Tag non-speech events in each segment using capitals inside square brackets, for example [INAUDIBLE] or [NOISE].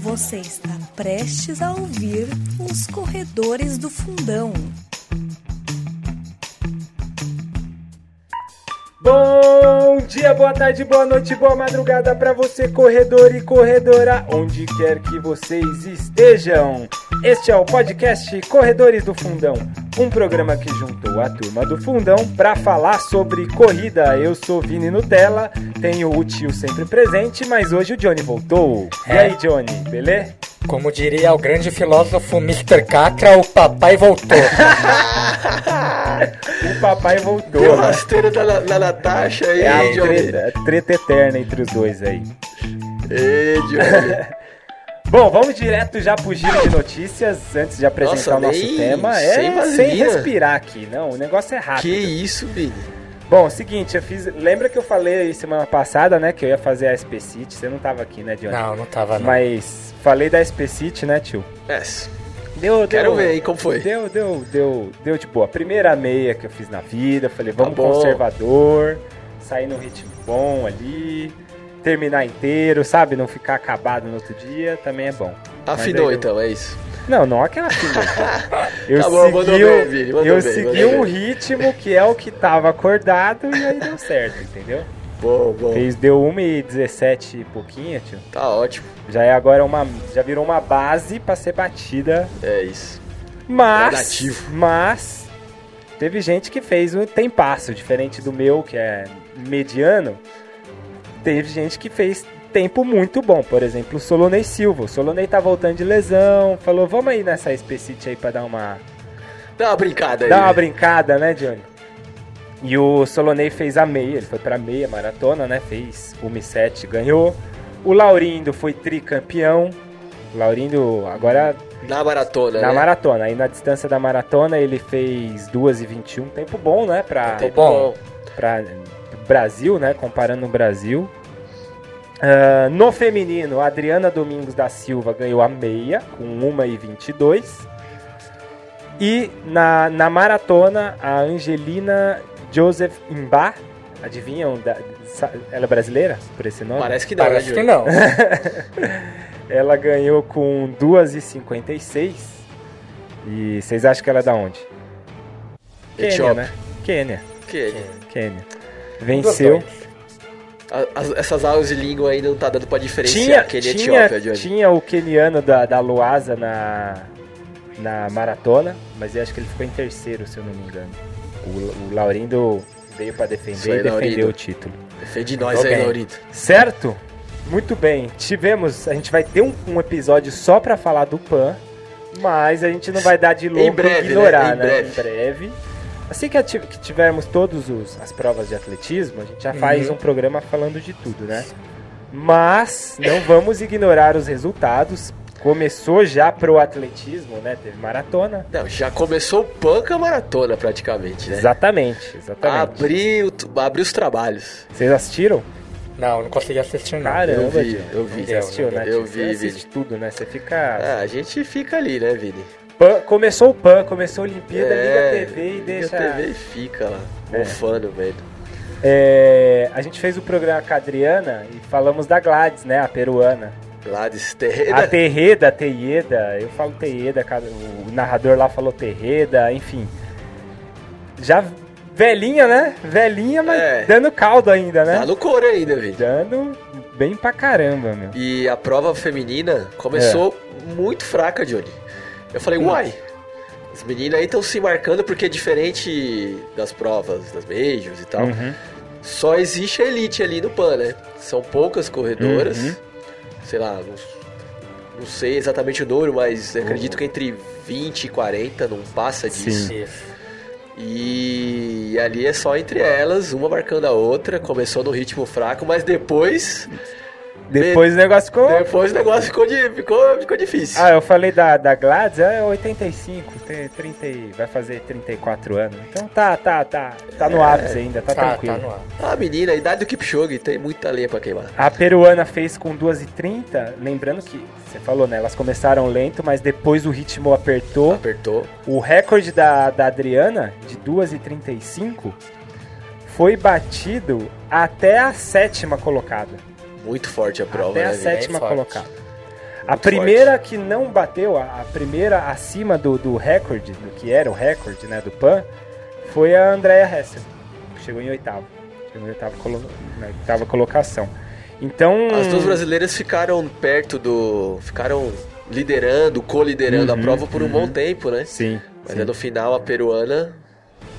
Você está prestes a ouvir os corredores do fundão. Bom dia, boa tarde, boa noite, boa madrugada para você, corredor e corredora, onde quer que vocês estejam. Este é o podcast Corredores do Fundão, um programa que juntou a turma do Fundão para falar sobre corrida. Eu sou Vini Nutella, tenho o tio sempre presente, mas hoje o Johnny voltou. E É. aí, Johnny, beleza? Como diria o grande filósofo Mr. Catra, o papai voltou. [LAUGHS] O papai voltou. Deu né? rasteira da, da Natasha aí, É a Johnny. treta, a treta eterna entre os dois aí. Ei, Johnny. [LAUGHS] Bom, vamos direto já pro giro de notícias antes de apresentar Nossa, o nosso nem- tema. É sem sem, respirar aqui, não. O negócio é rápido. que isso, Vini? Bom, seguinte, eu fiz. Lembra que eu falei aí semana passada, né, que eu ia fazer a SP City? Você não tava aqui, né, Johnny? Não, não tava não. Mas falei da SP City, né, tio? É, Deu, deu. quero ver aí como foi. Deu, deu, deu, deu de boa. Primeira meia que eu fiz na vida, falei, vamos Tá conservador, sair no ritmo bom ali, terminar inteiro, sabe? Não ficar acabado no outro dia, também é bom. Mas Afinou eu- então, é isso. Não, não aquela afinou. [LAUGHS] Eu Tá bom, segui, bem, Vini, eu bem, segui um ritmo que é o que tava acordado e aí deu certo, entendeu? Bom, bom. Fez, deu 1,17 e pouquinho, tio. Tá ótimo. Já é agora uma. Já virou uma base pra ser batida. É isso. Mas. Gradativo. Mas. Teve gente que fez um tempasso, diferente do meu, que é mediano. Teve gente que fez tempo muito bom. Por exemplo, o Solonei Silva. O Solonei tá voltando de lesão. Falou, vamos aí nessa Specite aí pra dar uma. Dá uma brincada aí. Dá uma né? brincada, né, Johnny? E o Solonei fez a meia, ele foi pra meia maratona, né? Fez 1,7, ganhou. O Laurindo foi tricampeão. O Laurindo agora Na maratona, na né? maratona. Aí na distância da maratona ele fez 2,21. Tempo bom, né? Pra, Tempo bom. bom. pra Brasil, né? Comparando no Brasil. Ah, no feminino, a Adriana Domingos da Silva ganhou a meia com 1,22. E na, na maratona, a Angelina Joseph Imba, adivinham? Da, ela é brasileira por esse nome? Parece que não, Parece né, que não. [LAUGHS] Ela ganhou com 2,56. E vocês acham que ela é da onde? Quênia, né? Quênia. Que- Quênia. Venceu. as- essas aulas de língua aí não tá dando pra diferenciar Tinha, quem é tinha, Etiópia, Johnny. tinha o queniano da, da Luasa na, na maratona, mas eu acho que ele ficou em terceiro, se eu não me engano. O, o Laurindo veio pra defender aí, e defendeu Laurindo. o título. Defende nós Tô aí, bem. Laurito. Certo? Muito bem. Tivemos. A gente vai ter um, um episódio só pra falar do PAN, mas a gente não vai dar de louco e ignorar, né? Em né? breve. Em breve. Assim que, que tivermos todas as provas de atletismo, a gente já faz Uhum. um programa falando de tudo, né? Mas não vamos ignorar os resultados. Começou já pro atletismo, né? Teve maratona. Não, já começou o panca maratona praticamente, né? Exatamente, exatamente. Abriu, abriu os trabalhos. Vocês assistiram? Não, não consegui assistir não. Caramba, eu vi, eu vi. Você assistiu, né? Eu Você vi, assiste vi. tudo, né? Você fica... Ah, a gente fica ali, né, Vini? Começou o PAN, começou a Olimpíada, É, liga a TV e deixa. Liga a TV e fica lá, É. bufando, velho. É, a gente fez o programa com a Adriana e falamos da Gladys, né? A peruana. Gladys A Terreda. Terreda, Teieda, eu falo Teieda, o narrador lá falou Terreda, enfim. Já velhinha, né? Velhinha, mas É. dando caldo ainda, né? Tá no couro ainda, Vini. Dando bem pra caramba, meu. E a prova feminina começou É. muito fraca, Johnny. Eu falei, uai, as meninas aí estão se marcando porque é diferente das provas, das majors e tal. Uhum. Só existe a elite ali no PAN, né? São poucas corredoras. Uhum. Sei lá, não, não sei exatamente o número, mas acredito que entre 20 e 40 não passa disso. Sim. Isso. E ali é só entre elas, uma marcando a outra. Começou no ritmo fraco, mas depois. Depois o negócio ficou. Depois o negócio ficou, de, ficou, ficou difícil. Ah, eu falei da, da Gladys, é 85, tem 30, e- vai fazer 34 anos. Então tá, tá, tá, tá no ápice ainda, tá, Tá, tranquilo. tá no ar. A menina, a idade do Kipchoge, tem muita lenha pra queimar. A peruana fez com 2h30, lembrando que você falou, né? Elas começaram lento, mas depois o ritmo apertou. Apertou. O recorde da, da Adriana, de 2h35, foi batido até a sétima colocada. Muito forte a prova, até né? a sétima forte. colocada. A primeira que não bateu, a, a primeira acima do, do recorde, do que era o recorde né, do PAN, foi a Andrea Hessel, que chegou em oitavo. Chegou em oitava, colo na oitava colocação. Então. As duas brasileiras ficaram perto do. ficaram liderando, co-liderando Uhum, a prova por um uhum. bom tempo, né? Sim. Mas sim. aí no final a peruana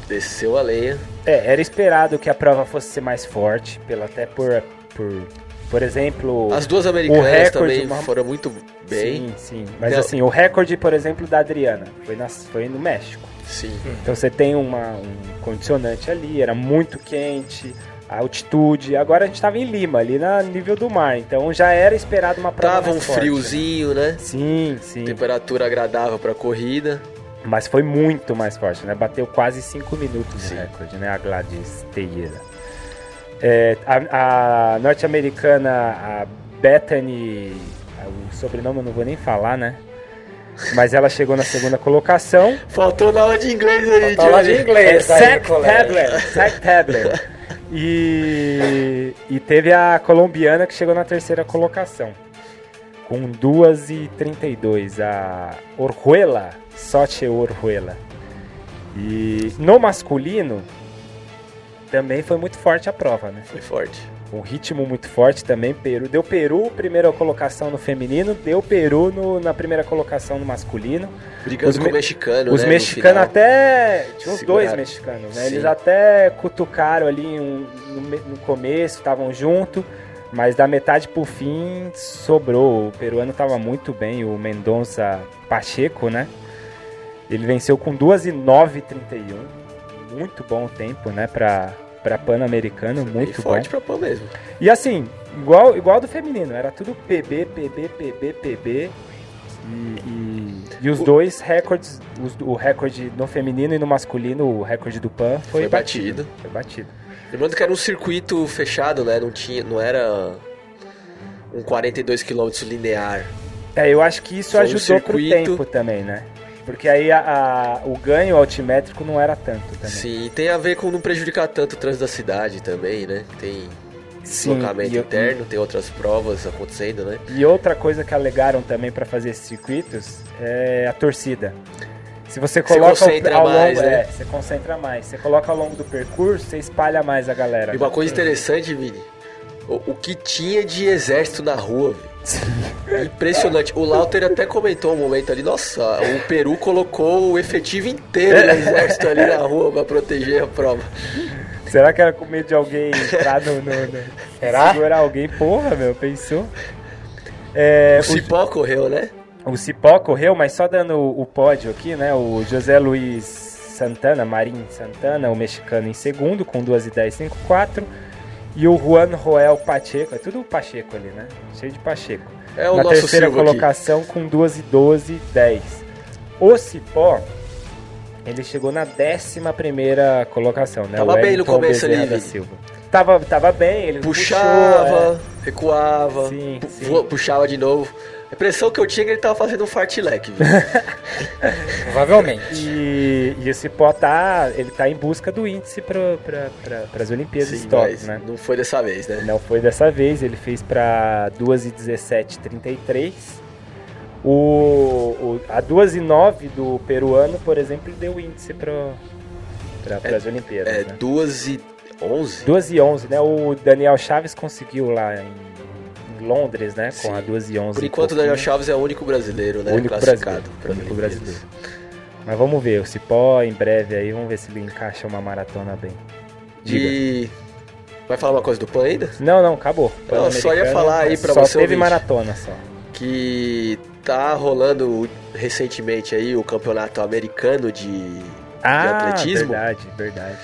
desceu a lenha. É, era esperado que a prova fosse ser mais forte, pela, até por, por, por exemplo... As duas o americanas recorde, também uma- foram muito bem. Sim, sim. Mas Não. assim, o recorde, por exemplo, da Adriana foi, nas, foi no México. Sim. Então você tem uma, um condicionante ali, era muito quente, a altitude. Agora a gente estava em Lima, ali no nível do mar, então já era esperado uma prova Tava um forte, friozinho, né? né? Sim, sim. Temperatura agradável pra corrida. Mas foi muito mais forte, né? Bateu quase 5 minutos Sim. no recorde, né? A Gladys Teira. É, a a norte-americana, a Bethany, o sobrenome eu não vou nem falar, né? Mas ela chegou na segunda colocação. [LAUGHS] Faltou na aula de inglês aí, Tá lá de. É inglês aí, Zach. Tadler. Zach Tadler. E, e teve a colombiana que chegou na terceira colocação. Com 2 e 32 a Orjuela, Soche Orjuela. E no masculino também foi muito forte a prova, né? Foi forte. Um ritmo muito forte também. Peru deu Peru primeira colocação no feminino, deu Peru no- na primeira colocação no masculino. Brigando Os com me- o mexicano, Os né, no mexicanos até. Tinha uns dois mexicanos, né? Sim. Eles até cutucaram ali um- no, no começo, estavam junto, mas da metade pro fim sobrou. O peruano tava muito bem, o Mendonça Pacheco, né? Ele venceu com 2 e 9,31. Muito bom tempo, né? Pra, pra Pan-Americano, muito bom. forte pra pão mesmo. E assim, igual, igual do feminino, era tudo PB, PB, PB, PB. E, e, e os dois recordes, os- o recorde no feminino e no masculino, o recorde do PAN foi, Foi batido. batido. Foi batido. Lembrando que era um circuito fechado, né? Não, tinha, não era um 42 km linear. É, eu acho que isso Foi um ajudou pro circuito. tempo também, né? Porque aí a- a- o ganho altimétrico não era tanto também. Sim, e tem a ver com não prejudicar tanto o trânsito da cidade também, né? Tem Sim, deslocamento e- interno, tem outras provas acontecendo, né? E outra coisa que alegaram também para fazer esses circuitos é a torcida. Se você coloca concentra ao longo, mais, né? é, você concentra mais. Você coloca ao longo do percurso, você espalha mais a galera. E uma coisa interessante, Vini, o, o que tinha de exército na rua, velho. Impressionante. O Lauter até comentou um momento ali, nossa, o Peru colocou o efetivo inteiro do [LAUGHS] exército ali na rua pra proteger a prova. Será que era com medo de alguém entrar no, no, no- Será? segurar alguém? Porra, meu, pensou? É, O Cipó correu, né? o, o Cipó correu, mas só dando o, o pódio aqui, né? O José Luiz Santana, Marim Santana, o mexicano em segundo, com 2 e 10, 5, 4. E o Juan Roel Pacheco, é tudo Pacheco ali, né? Cheio de Pacheco. É o na nosso terceira Silva aqui. colocação com 2 e 12, 10. O Cipó, ele chegou na décima primeira colocação, né? Tava O bem no começo ali, da. Silva. Tava, tava bem, ele Puxava, puxou, é. recuava, Sim, pu- sim. puxava de novo. A impressão que eu tinha é que ele tava fazendo um fartlek, viu? [LAUGHS] Provavelmente. E, e o Cipó tá, ele tá em busca do índice para pra, as Olimpíadas Sim, Tóquio, né? não foi dessa vez, né? Não foi dessa vez, ele fez para 2 e 17, 33. O, o, a 2 e 9 do peruano, por exemplo, deu índice para as Olimpíadas. É né? 2 e 11? 2 e 11, né? O Daniel Chaves conseguiu lá em Londres, né? Com Sim. a 2 e 11. Por enquanto o Daniel. Chaves é o único brasileiro, né? O único brasileiro. O único brasileiro. Mas vamos ver, o Cipó em breve aí, vamos ver se ele encaixa uma maratona bem. Diga. E vai falar uma coisa do PAN ainda? Não, não, acabou. Não, só ia falar aí pra só você, teve ouvinte. maratona só. Que tá rolando recentemente aí o campeonato americano de, Ah, atletismo? verdade, verdade.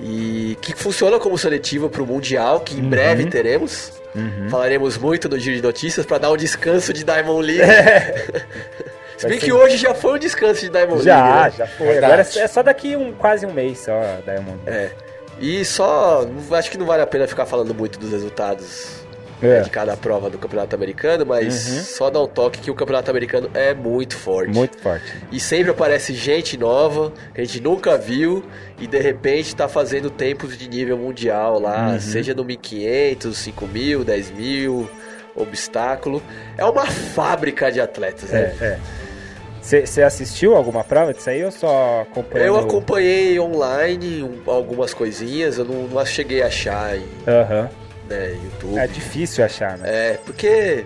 e que funciona como seletivo para o mundial, que em Uhum. breve teremos. Uhum. Falaremos muito no giro de notícias para dar um descanso de Diamond League. Se Vai bem ser- que hoje já foi um descanso de Diamond Já, League. né? já foi. Verdade. Agora é é só daqui um, quase um mês só, Diamond. É. E só, acho que não vale a pena ficar falando muito dos resultados É. né, de cada prova do Campeonato Americano, mas só dá um toque que o Campeonato Americano é muito forte. Muito forte. E sempre aparece gente nova, que a gente nunca viu, e de repente tá fazendo tempos de nível mundial lá, Uhum. seja no 1500, 5000, 10000, obstáculo. É uma fábrica de atletas, É, né? é. Você assistiu alguma prova disso aí ou só acompanhou? Eu acompanhei online um- algumas coisinhas, eu não, não cheguei a achar em Aham. Né, YouTube. É difícil achar, né? É, porque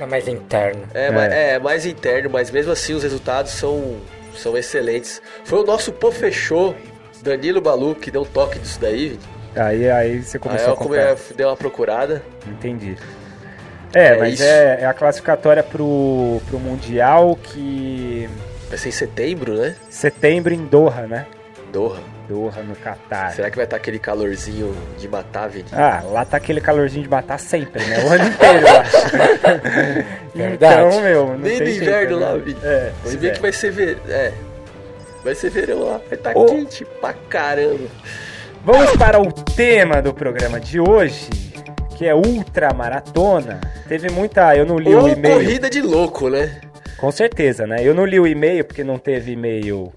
É mais interno. é, ma- é mais interno, mas mesmo assim os resultados são, são excelentes. Foi o nosso pô fechou, Danilo Balu, que deu um toque disso daí. Aí, aí você Aí começou eu a acompanhar. dei uma procurada. Entendi. É, É mas isso. é, é a classificatória pro, pro Mundial que. Vai ser em setembro, né? Setembro em Doha, né? Doha. Doha, no Catar. Será que vai estar aquele calorzinho de matar, Vini? Ah, lá tá aquele calorzinho de matar sempre, né? O ano inteiro, eu acho. [LAUGHS] Verdade. Então, meu, não Nem no inverno né? lá, Vini. É, Se bem é. que vai ser ver... É. Vai ser verão lá. Vai estar Ô. quente pra caramba. Vamos para o tema do programa de hoje, que é ultramaratona. Teve muita. Eu não li o Ou e-mail. corrida de louco, né? Com certeza, né? Eu não li o e-mail porque não teve e-mail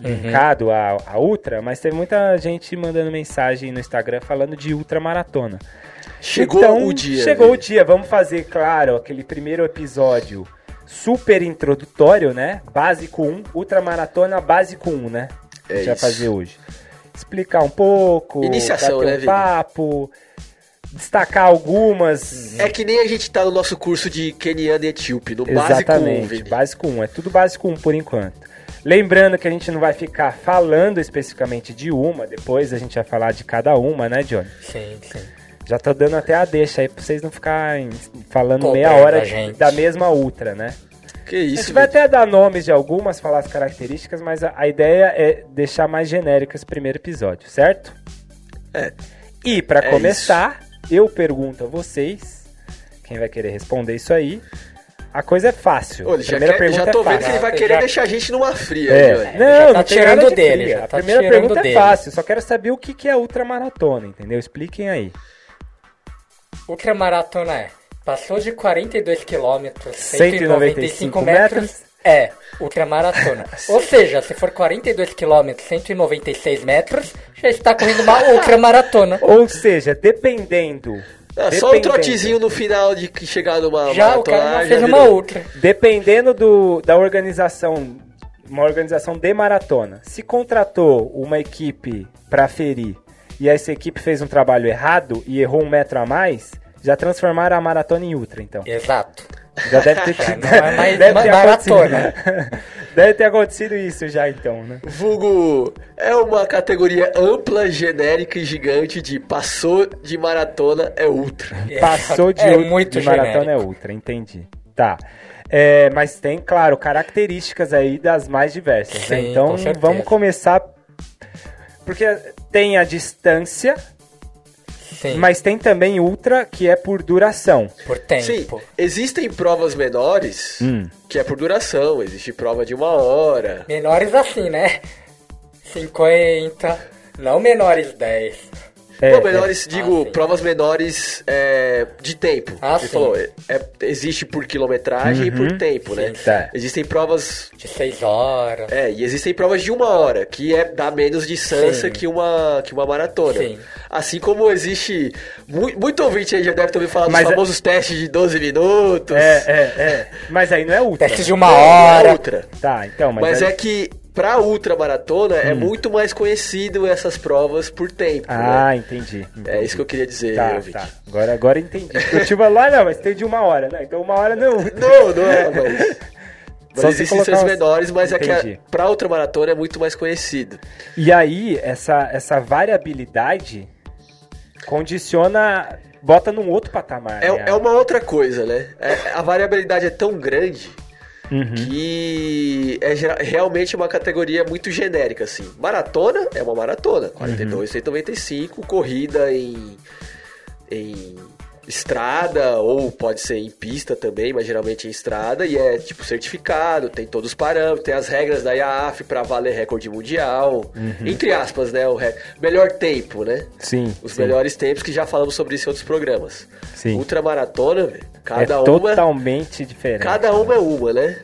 linkado à, à Ultra, mas teve muita gente mandando mensagem no Instagram falando de ultramaratona. Chegou Então, o dia. Chegou o Vini. dia. Vamos fazer, claro, aquele primeiro episódio super introdutório, né? Básico 1, ultramaratona básico 1, né? É a gente vai fazer hoje. Explicar um pouco, Iniciação, bater né, um Vini? papo, destacar algumas É que nem a gente tá no nosso curso de Keniano e Etíope, no básico 1, Exatamente, Vini. básico 1. É tudo básico 1 por enquanto. Lembrando que a gente não vai ficar falando especificamente de uma, depois a gente vai falar de cada uma, né, Johnny? Sim, sim. Já tô dando até a deixa aí pra vocês não ficarem falando Cobrando meia hora a de- da mesma ultra, né? Que a isso, gente vai até dar nomes de algumas, falar as características, mas a, a ideia é deixar mais genérico esse primeiro episódio, certo? É. E pra É começar, eu pergunto a vocês, quem vai querer responder isso aí. A coisa é fácil. Olha, a já, primeira quer, pergunta já tô é vendo fácil. que ele vai querer já- deixar a gente numa fria, É. Johnny. Não, tá tirando de dele, fria. já A tá primeira tirando pergunta é dele. fácil, só quero saber o que que é ultramaratona, entendeu? Expliquem aí. Ultramaratona é. Passou de 42 quilômetros, 195 195 metros, é ultramaratona. [LAUGHS] Ou seja, se for 42 quilômetros, 196 metros, já está correndo uma ultramaratona. Ou seja, dependendo... Ah, só um dependendo- trotezinho no final de que chegar numa Já o cara já fez uma virou. ultra. Dependendo do, da organização, uma organização de maratona, se contratou uma equipe para ferir e essa equipe fez um trabalho errado e errou um metro a mais, já transformaram a maratona em ultra, então. Exato. Já deve ter [LAUGHS] tido. é mais deve ter maratona. acontecido. [LAUGHS] deve ter acontecido isso já, então, né? Vulgo é uma categoria ampla, genérica e gigante de passou de maratona é ultra. Passou de, é ultra- muito de maratona é ultra, entendi. Tá. É, mas tem, claro, características aí das mais diversas, né? Sim, Então com vamos começar. Porque tem a distância, Sim, mas tem também ultra, que é por duração. por tempo. Sim, existem provas menores Hum. que é por duração. Existe prova de uma hora. Menores assim, né? 50, não menores 10. É, Não, menores, digo, Ah, sim. provas menores é, de tempo. Ah, Você sim. falou, é- é- existe por quilometragem e por tempo, né? Tá. Existem provas De 6 horas. É, e existem provas de uma hora, que é dá menos distância Sim. que uma, que uma maratona. Sim. Assim como existe. mu- Muito, ouvinte aí já deve ter ouvido falar Mas dos é- famosos testes de 12 minutos. É, é, é. Mas aí não é ultra. Teste de uma hora. é ultra. Tá, então, mas. Mas, aí- é que pra ultramaratona é muito mais conhecido essas provas por tempo. Ah, né? entendi. É entendi. isso que eu queria dizer, Tá, tá. Agora, agora entendi. Eu tive lá, não, mas tem de uma hora, né? Então uma hora não é. [LAUGHS] Não, não é, mas. [LAUGHS] Mas Só existem umas- menores, mas é que Entendi. a, pra ultramaratona é muito mais conhecido. E aí, essa, essa variabilidade condiciona. bota num outro patamar. É, né? é uma outra coisa, né? É- a variabilidade é tão grande Uhum. que é realmente uma categoria muito genérica, assim. Maratona é uma maratona, 42, Uhum. 195, corrida em, em estrada, ou pode ser em pista também, mas geralmente em estrada, e é tipo certificado, tem todos os parâmetros, tem as regras da IAAF para valer recorde mundial, entre aspas, né? O re- melhor tempo, né? Sim. Os sim. melhores tempos que já falamos sobre isso em outros programas. Sim. Ultramaratona, velho, É cada uma. totalmente diferente. Cada uma é uma, né?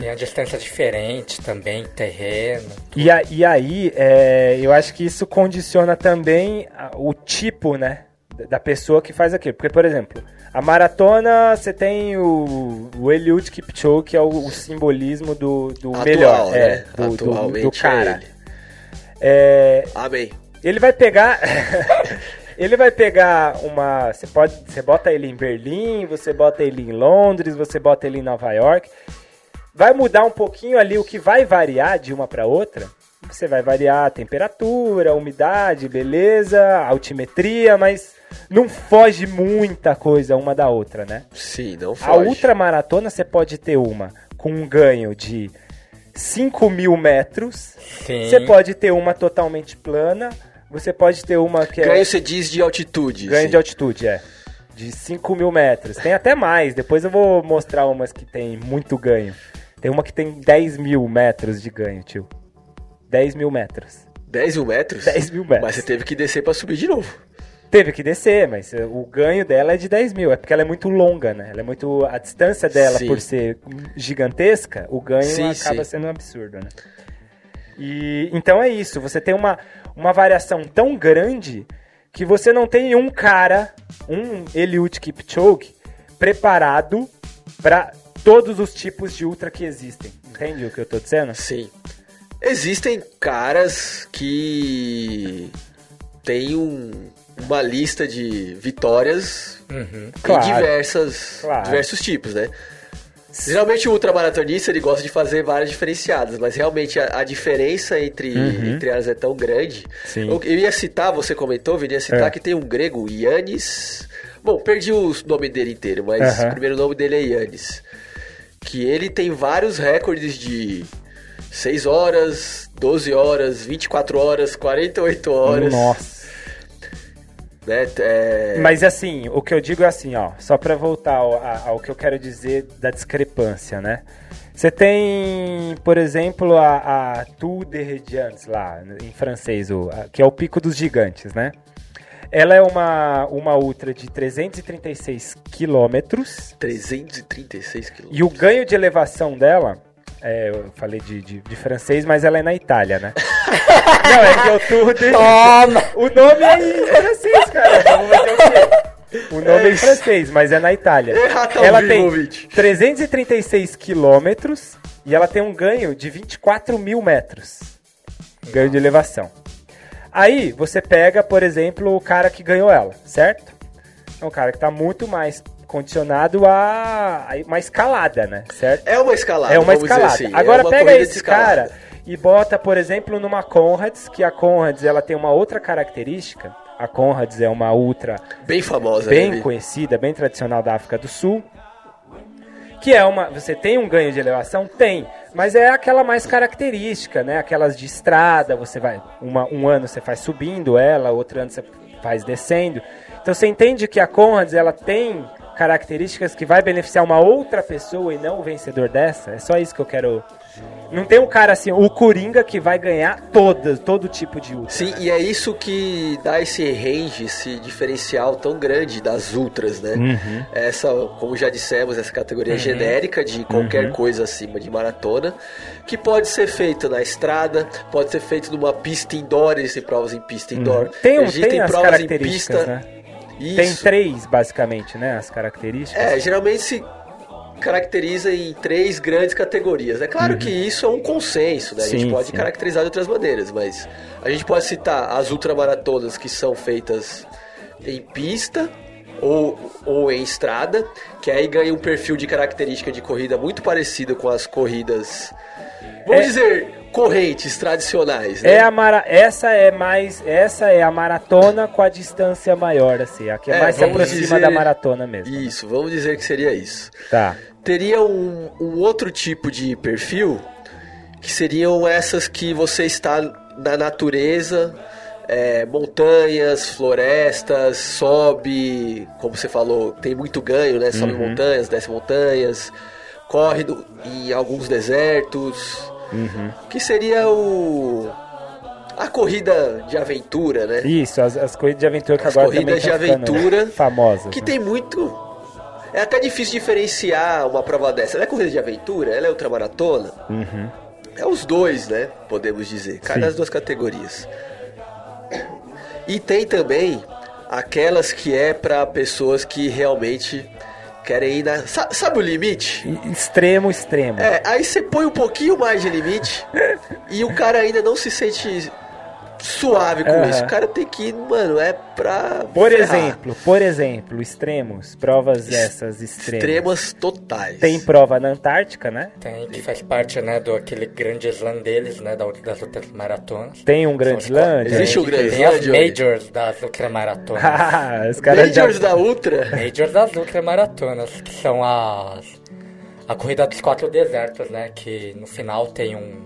Tem a distância diferente também, terreno. E, a- e aí, é, eu acho que isso condiciona também o tipo, né? Da- pessoa que faz aquilo. Porque, por exemplo, a maratona, você tem o, o Eliud Kipchoge, que é o, o simbolismo do, do Atual, melhor. né? É, do, do, Atualmente do é cara. ele. É, Amém. ele vai pegar. [LAUGHS] ele vai pegar uma. Você pode. Você bota ele em Berlim, você bota ele em Londres, você bota ele em Nova York. Vai mudar um pouquinho ali o que vai variar de uma para outra. Você vai variar a temperatura, a umidade, beleza, a altimetria, mas não foge muita coisa uma da outra, né? Sim, não A foge. ultramaratona você pode ter uma com um ganho de 5 mil metros. Sim. Você pode ter uma totalmente plana. Você pode ter uma que é Ganho você diz de altitude. ganho sim. de altitude, é. De 5 mil metros. Tem até mais. Depois eu vou mostrar umas que tem muito ganho. Tem uma que tem 10 mil metros de ganho, tio. 10 mil metros. 10 mil metros? 10 mil metros. Mas você teve que descer pra subir de novo. Teve que descer, mas eh, o ganho dela é de 10 mil. É porque ela é muito longa, né? Ela é muito. A distância dela, Sim. por ser gigantesca, o ganho Sim, acaba sim. sendo um absurdo, né? E então é isso. Você tem uma, uma variação tão grande que você não tem um cara, um Eliud Kipchoge, preparado para todos os tipos de ultra que existem. Entende o que eu tô dizendo? Sim. Existem caras que têm um- uma lista de vitórias Uhum. Claro. em diversas, Claro. diversos tipos, né? Geralmente o ultramaratonista ele gosta de fazer várias diferenciadas, mas realmente a, a diferença entre, entre elas é tão grande. Uhum. Eu, eu ia citar, você comentou, eu ia citar É. que tem um grego, Yannis. Bom, perdi o nome dele inteiro, mas Aham. o primeiro nome dele é Yannis. Que ele tem vários recordes de 6 horas, 12 horas, 24 horas, 48 horas. Nossa. Né? É, Mas assim, o que eu digo é assim, ó, só pra voltar ao, ao que eu quero dizer da discrepância, né? Você tem, por exemplo, a, a Tour de Géants lá, em francês, o, a- que é o Pico dos Gigantes, né? Ela é uma, uma ultra de 336 quilômetros 336 quilômetros. e o ganho de elevação dela, é, eu falei de, de, de francês, mas ela é na Itália, né? [LAUGHS] Não, é que é o Tour de... Toma! O nome é em francês, cara. Vamos fazer o quê? O nome é em francês, mas é na Itália. Errado ao ela tem ouvinte. 336 quilômetros e ela tem um ganho de 24 mil metros. Ganho de elevação. Aí você pega, por exemplo, o cara que ganhou ela, certo? É um cara que está muito mais condicionado a, uma escalada, né? Certo? É uma escalada. É uma escalada. assim. Agora é uma pega esse cara e bota, por exemplo, numa Conrads, que a Conrads ela tem uma outra característica. A Conrads é uma ultra Bem famosa, bem né? conhecida, bem tradicional da África do Sul. Que é uma. Você tem um ganho de elevação? Tem. Mas é aquela mais característica, né? Aquelas de estrada, você vai. Uma, um ano você faz subindo ela, outro ano você faz descendo. Então você entende que a Conrads ela tem características que vai beneficiar uma outra pessoa e não o vencedor dessa? É só isso que eu quero. Não tem um cara assim, o Coringa que vai ganhar toda, todo tipo de ultra. Sim, e é isso que dá esse range, esse diferencial tão grande das ultras, né? Uhum. Essa, como já dissemos, essa categoria genérica de qualquer coisa acima de maratona, que pode ser feita na estrada, pode ser feito numa pista indoor, existem provas em pista indoor. Tem, um, existem tem as provas em pista. né? Tem Isso. três, basicamente, né? As características. É, geralmente se caracteriza em três grandes categorias. É claro que isso é um consenso, né? A gente Uhum. Sim, pode sim. caracterizar de outras maneiras, mas a gente pode citar as ultramaratonas que são feitas em pista ou, ou em estrada, que aí ganha um perfil de característica de corrida muito parecido com as corridas, vamos É- dizer, correntes tradicionais, né? É a mara... Essa é mais. Essa é a maratona com a distância maior, assim. A que É, mais se aproxima dizer- da maratona mesmo. Isso, vamos dizer que seria isso. Tá. teria um, um outro tipo de perfil que seriam essas que você está na natureza é, montanhas, florestas, sobe, como você falou, tem muito ganho, né? Sobe montanhas, desce montanhas, corre no- em alguns desertos. Que seria o. A corrida de aventura, né? Isso, as, as corridas de aventura que As agora corridas também de tão ficando aventura famosas. Que né? tem muito. É até difícil diferenciar uma prova dessa. Ela é corrida de aventura, ela é ultramaratona. Uhum. É os dois, né? Podemos dizer. Sim. nas duas categorias. E tem também aquelas que é para pessoas que realmente querem ir na. Sa- Sabe o limite? Extremo, extremo. É, aí você põe um pouquinho mais de limite [LAUGHS] e o cara ainda não se sente suave com Aham. isso. O cara tem que ir, mano, é pra. Por ferrar. exemplo, por exemplo, extremos, provas essas extremas. Extremas totais. Tem prova na Antártica, né? Tem, que faz parte, né, do aquele grande slam deles, né, da, das outras maratonas. Tem um Grande Slam. Existe o tem- Grande Tem Slam, as Johnny? majors das ultramaratonas. Ah, [LAUGHS] os caras já... Majors da Ultra. majors das ultramaratonas, que são as... A corrida dos quatro desertos, né, que no final tem um,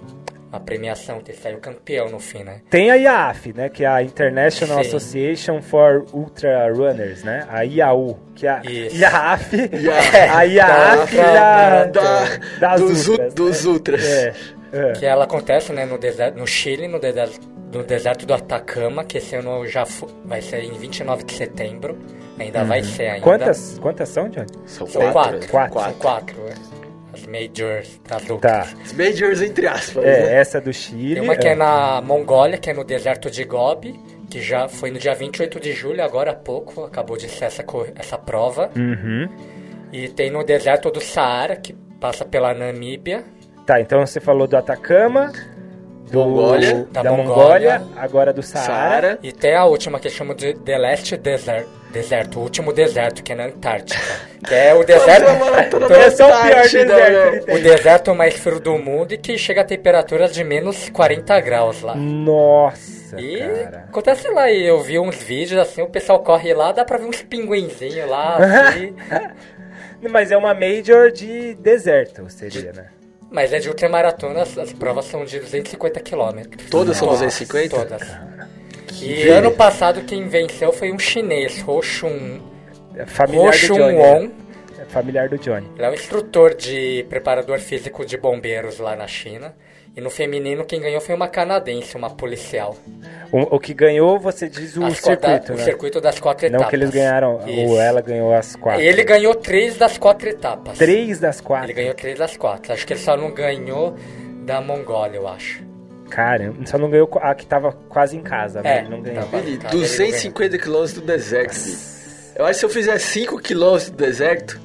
uma premiação, que sai o campeão no fim, né. Tem a IAAF, né? Que é a International Sim. Association for Ultra Runners, né? A IAU, que é a Isso. IAAF, IAAF. a IAAF [LAUGHS] Da- da, Da, das dos, ultras, u- dos né? ultras. É, é. Que ela acontece, né, no, deserto, no Chile, no deserto, no deserto do Atacama, que esse ano já fo- vai ser em 29 de setembro. Ainda vai ser ainda. Quantas, quantas são, Johnny? São São quatro. Quatro. São quatro, é. As majors das Tá. outras. Os Majors, entre aspas. né? É, essa do Chile. Tem uma que é é. na Mongólia, que é no deserto de Gobi, que já foi no dia 28 de julho, agora há pouco, acabou de ser essa, essa prova. Uhum. E tem no deserto do Saara, que passa pela Namíbia. Tá, então você falou do Atacama, do, Mongólia. da, Da Mongólia, Mongólia. agora do Saara. Saara. E tem a última que chama de The Last Desert, deserto, o último deserto, que é na Antártica. Que é o [LAUGHS] deserto, Então é só o pior deserto né? o deserto mais frio do mundo e que chega a temperaturas de menos 40 graus lá. Nossa, E cara. acontece lá, e eu vi uns vídeos assim, o pessoal corre lá, dá pra ver uns pinguinzinhos lá, [LAUGHS] assim. Mas é uma major de deserto, seria, né? Mas é de ultramaratona, as, as provas são de 250 quilômetros. Todas são Nossa, 250? Todas. E verde. ano passado quem venceu foi um chinês, Ho Shun, É familiar Ho do Shun Johnny. Won. né? É familiar do Johnny. Ele é um instrutor de preparador físico de bombeiros lá na China. E no feminino quem ganhou foi uma canadense, uma policial. O, o que ganhou, você diz o As circuito, o né? circuito das quatro Não etapas. que eles ganharam, Isso. ou ela ganhou as quatro. Ele ganhou três das quatro etapas. Três das quatro. Ele ganhou três das quatro. Acho que ele só não ganhou da Mongólia, eu acho. Caramba, só não ganhou a que tava quase em casa, É, né? Não ganhou. Cara, ele 250 km do deserto. Eu acho que se eu fizer 5 km do deserto.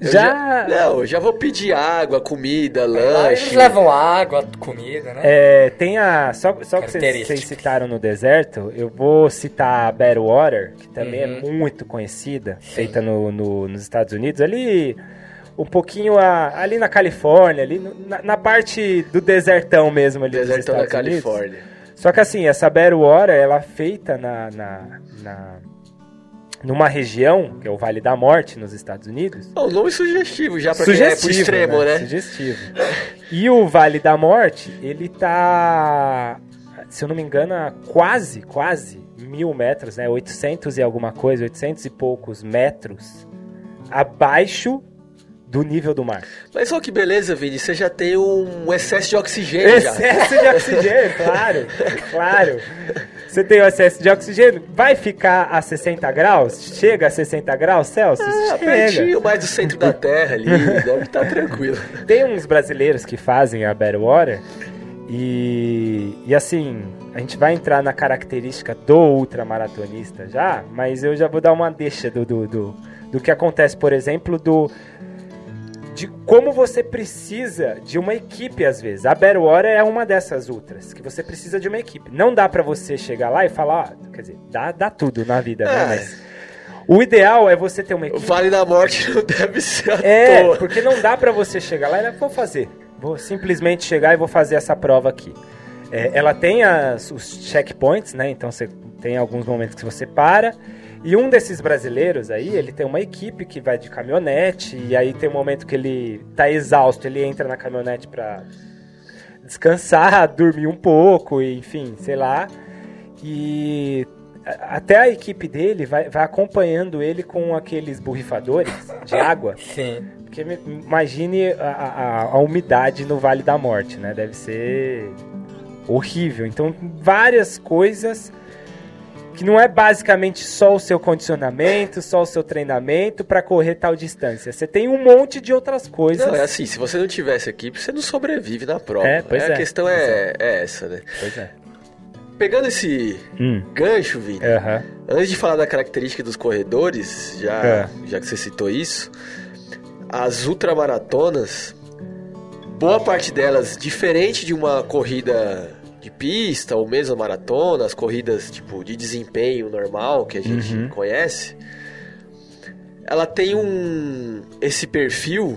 eu Já- Não, já vou pedir água, comida, Lá eles lanche. levam água, comida, né? É, tem a. Só, só que vocês, citaram no deserto, eu vou citar a Badwater, que também é Uhum. muito conhecida, feita no, no- nos Estados Unidos, ali um pouquinho a- ali na Califórnia, ali na, na parte do desertão mesmo ali Desertão da Estados Unidos. Califórnia. Só que assim, essa Badwater, ela é feita na, na, na- numa região, que é o Vale da Morte, nos Estados Unidos. O nome sugestivo já pra quem é pro extremo, né? Sugestivo. E o Vale da Morte, ele tá, se eu não me engano, quase, quase mil metros, né? 800 e alguma coisa, 800 e poucos metros abaixo do nível do mar. Mas olha que beleza, Vini. Você já tem um excesso de oxigênio já. Excesso de oxigênio, [LAUGHS] claro, claro. Você tem o excesso de oxigênio, vai ficar a 60 graus? Chega a 60 graus Celsius? Ah, Chega. pertinho mais do centro da Terra ali. [LAUGHS] Deve estar tranquilo. Tem uns brasileiros que fazem a Badwater e, e assim, a gente vai entrar na característica do ultramaratonista já, mas eu já vou dar uma deixa do, do, do, do que acontece, por exemplo, do de como você precisa de uma equipe às vezes. A Badwater é uma dessas ultras, que você precisa de uma equipe. Não dá pra você chegar lá e falar, ó, quer dizer, dá, dá tudo na vida, né? É. Mas o ideal é você ter uma O equipe Vale da Morte [LAUGHS] não deve ser à é, toa. porque não dá pra você chegar lá e vou fazer. Vou simplesmente chegar e vou fazer essa prova aqui. É, ela tem as- os checkpoints, né? Então você tem alguns momentos que você para. E um desses brasileiros aí, ele tem uma equipe que vai de caminhonete. E aí tem um momento que ele tá exausto, ele entra na caminhonete pra descansar, [LAUGHS] dormir um pouco, e, enfim, sei lá. E até a equipe dele vai, vai acompanhando ele com aqueles borrifadores de água. [LAUGHS] Sim. Porque imagine a, a- a umidade no Vale da Morte, né? Deve ser horrível. Então, várias coisas que não é basicamente só o seu condicionamento, só o seu treinamento para correr tal distância. Você tem um monte de outras coisas. Não, é assim, se você não tivesse equipe, você não sobrevive na prova. É, pois A é. questão Pois é, é essa, né? Pois é. Pegando esse Hum. gancho, Vini, Aham. antes de falar da característica dos corredores, já, É. já que você citou isso, as ultramaratonas, boa parte delas, diferente de uma corrida de pista ou mesmo maratona, as corridas tipo de desempenho normal que a gente Uhum. conhece, ela tem um esse perfil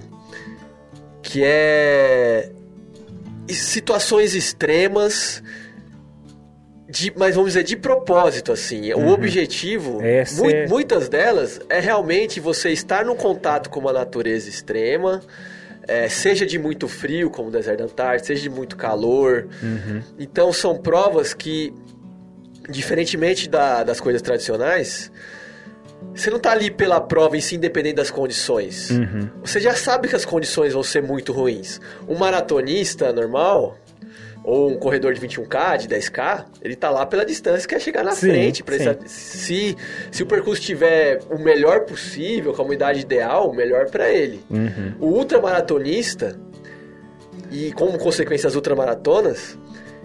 que é situações extremas de, mas vamos dizer de propósito assim. O objetivo, É mui- ser- muitas delas é realmente você estar no contato com uma natureza extrema, é, seja de muito frio, como o deserto da Antártida, seja de muito calor. Então são provas que, diferentemente da- das coisas tradicionais, você não tá ali pela prova em si, independente das condições. Uhum. Você já sabe que as condições vão ser muito ruins. Um maratonista normal, ou um corredor de 21K, de 10K, ele tá lá pela distância, quer chegar na Sim, frente. essa- se, se o percurso tiver o melhor possível, com a unidade ideal, o melhor para ele. Uhum. O ultramaratonista, e como consequência as ultramaratonas,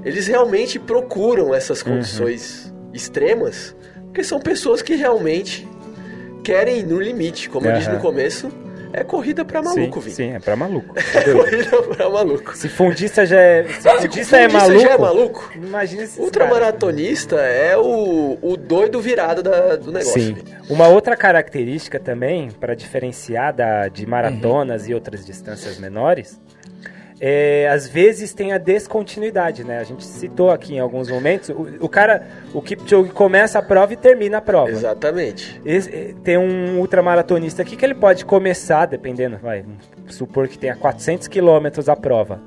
eles realmente procuram essas Uhum. condições extremas, porque são pessoas que realmente querem ir no limite. Como eu disse no começo, é corrida pra maluco, Vini. sim, é pra maluco. [LAUGHS] É corrida pra maluco. Se fundista já é, se fundista é fundista maluco, já é maluco, imagina esses O ultramaratonista é o, o doido virado da- do negócio. Sim. Vini. Uma outra característica também, para diferenciar da, de maratonas e outras distâncias menores, é, às vezes tem a descontinuidade, né? A gente citou aqui em alguns momentos, o, o cara, o Kipchoge começa a prova e termina a prova. Exatamente. Esse- eh, tem um ultramaratonista aqui que ele pode começar, dependendo, vai, supor que tenha 400 quilômetros a prova.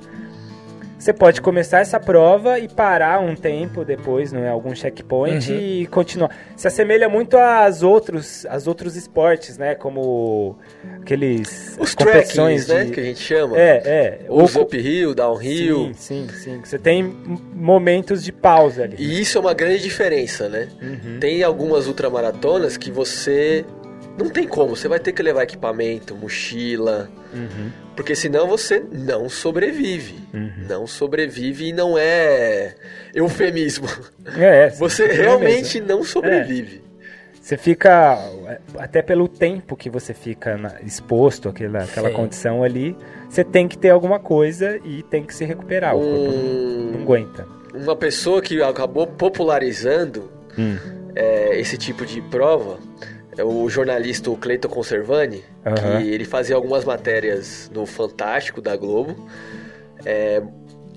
Você pode começar essa prova e parar um tempo depois, não é algum checkpoint Uhum. e continuar. Se assemelha muito às outros, às outros esportes, né? Como aqueles Os competições trackings, né? de- Que a gente chama. É, é. Os Ou- uphill, downhill. Sim, sim, sim. Você tem momentos de pausa ali. E isso é uma grande diferença, né? Uhum. Tem algumas ultramaratonas que você não tem como, você vai ter que levar equipamento, mochila, Uhum. porque senão você não sobrevive. Uhum. Não sobrevive e não é eufemismo. É, Você é realmente mesmo. não sobrevive. Você fica, até pelo tempo que você fica na- exposto àquela, àquela Sim. condição ali, você tem que ter alguma coisa e tem que se recuperar. O corpo não, não Um- aguenta. uma pessoa que acabou popularizando Hum. é, esse tipo de prova é o jornalista Cleiton Conservani, Aham. que ele fazia algumas matérias no Fantástico da Globo. é,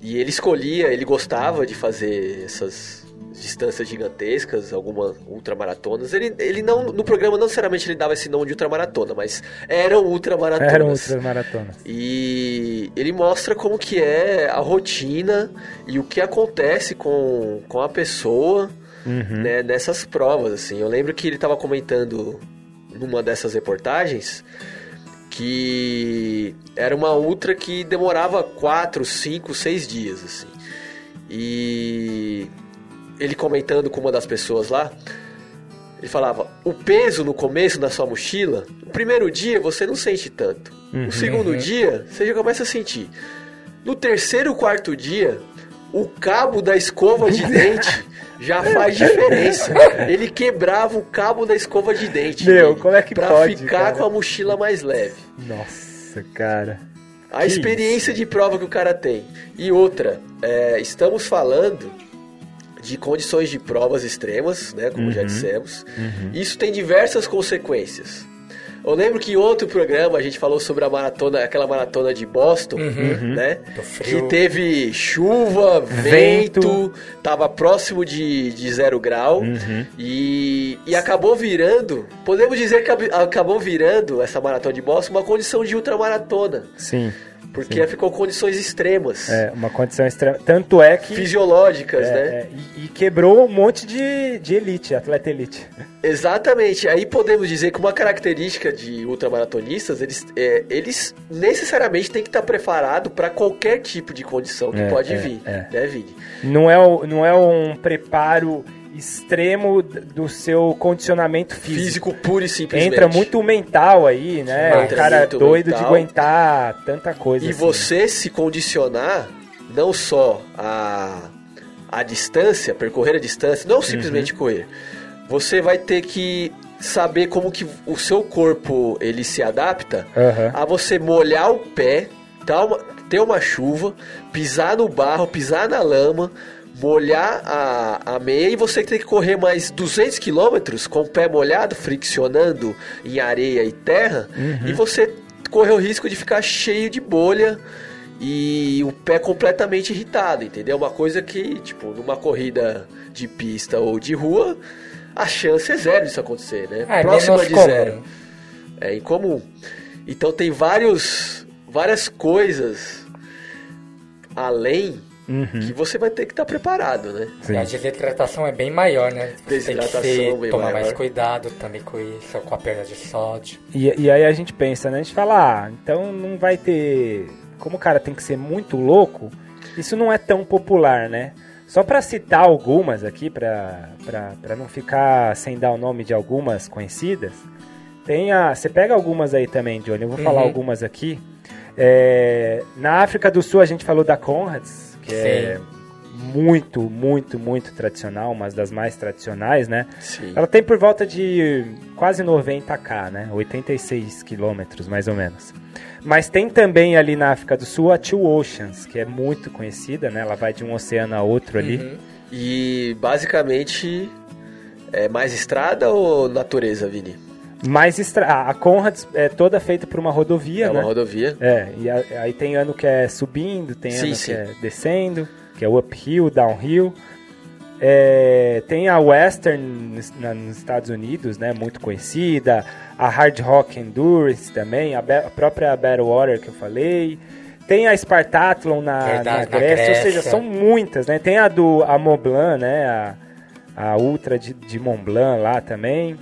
e ele escolhia, ele gostava de fazer essas distâncias gigantescas, algumas ultramaratonas. Ele, ele não, no programa não necessariamente ele dava esse nome de ultramaratona, mas eram ultramaratonas. Eram outras maratonas. E ele mostra como que é a rotina e o que acontece com, com a pessoa Uhum. né, nessas provas, assim. Eu lembro que ele estava comentando numa dessas reportagens que era uma ultra que demorava 4, 5, 6 dias, assim. E ele comentando com uma das pessoas lá, ele falava: o peso no começo da sua mochila, no primeiro dia você não sente tanto. No segundo dia, você já começa a sentir. No terceiro, quarto dia, o cabo da escova de dente já faz diferença. Ele quebrava o cabo da escova de dente. Meu, como é que pra pode, ficar cara? com a mochila mais leve. Nossa, cara. A Que experiência de prova que o cara tem. E outra, é, estamos falando de condições de provas extremas, né? Como Uhum. já dissemos. Isso tem diversas consequências. Eu lembro que em outro programa a gente falou sobre a maratona, aquela maratona de Boston, né? Do frio. Que teve chuva, Vento. vento, tava próximo de, de zero grau e, e acabou virando, podemos dizer que ab- acabou virando essa maratona de Boston uma condição de ultramaratona. Sim. Porque ficou condições extremas. É, uma condição extrema. Tanto é que. Fisiológicas, é, né? é, e, e quebrou um monte de, de elite, atleta elite. Exatamente. Aí podemos dizer que uma característica de ultramaratonistas, eles, é, eles necessariamente têm que estar preparados para qualquer tipo de condição que É, pode é, vir, é. né, Vini? Não é, o- não é um preparo extremo do seu condicionamento físico. Físico puro e simplesmente. Entra muito mental aí, né? Entra o cara é doido de mental. aguentar tanta coisa. E assim. você se condicionar não só a, a distância, percorrer a distância, não simplesmente Uhum. correr. Você vai ter que saber como que o seu corpo ele se adapta Aham. a você molhar o pé, dar uma- ter uma chuva, pisar no barro, pisar na lama, molhar a, a meia e você tem que correr mais 200 quilômetros com o pé molhado, friccionando em areia e terra, e você corre o risco de ficar cheio de bolha e o pé completamente irritado, entendeu? Uma coisa que, tipo, numa corrida de pista ou de rua, a chance é zero disso acontecer, né? É, Próxima de comum. zero. É incomum. Então tem vários, várias coisas além Uhum. que você vai ter que estar preparado, né? E a desidratação é bem maior, né? Você tem que Desidratação ser- bem tomar maior. mais cuidado também com isso, com a perda de sódio. E, e aí a gente pensa, né? A gente fala, ah, então não vai ter. Como o cara tem que ser muito louco, isso não é tão popular, né? Só pra citar algumas aqui, pra não ficar sem dar o nome de algumas conhecidas, tem a. Você pega algumas aí também, Johnny, eu vou falar Uhum. algumas aqui. É, na África do Sul a gente falou da Conrads, que é muito, muito, muito tradicional, uma das mais tradicionais, né? Sim. Ela tem por volta de quase 90k, né? 86 quilômetros, mais ou menos. Mas tem também ali na África do Sul a Two Oceans, que é muito conhecida, né? Ela vai de um oceano a outro ali. Uhum. E basicamente é mais estrada ou natureza, Vini? Mas estra- a- Conrads é toda feita por uma rodovia, É né? uma rodovia. É, e a- aí tem ano que é subindo, tem Sim, ano sim. que é descendo, que é uphill, downhill. É, tem a Western nos, na- nos Estados Unidos, né, muito conhecida. A Hard Rock Endurance também, a, Be- a própria Water que eu falei. Tem a Spartathlon na, Verdade, na na Grécia, ou seja, Grécia. são muitas, né? Tem a do a Mont Blanc, né, a, a Ultra de, de Mont Blanc lá também.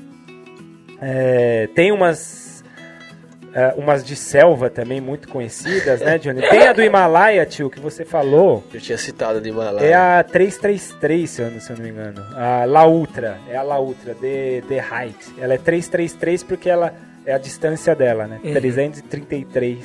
É, tem umas é, umas de selva também muito conhecidas, né, Johnny? Tem a do Himalaia, tio, que você falou. Eu tinha citado de Himalaia. É a 333, se eu não, se eu não me engano. A La Ultra. É a La Ultra, The, The Height. Ela é 333 porque ela é a distância dela, né? Uhum. 333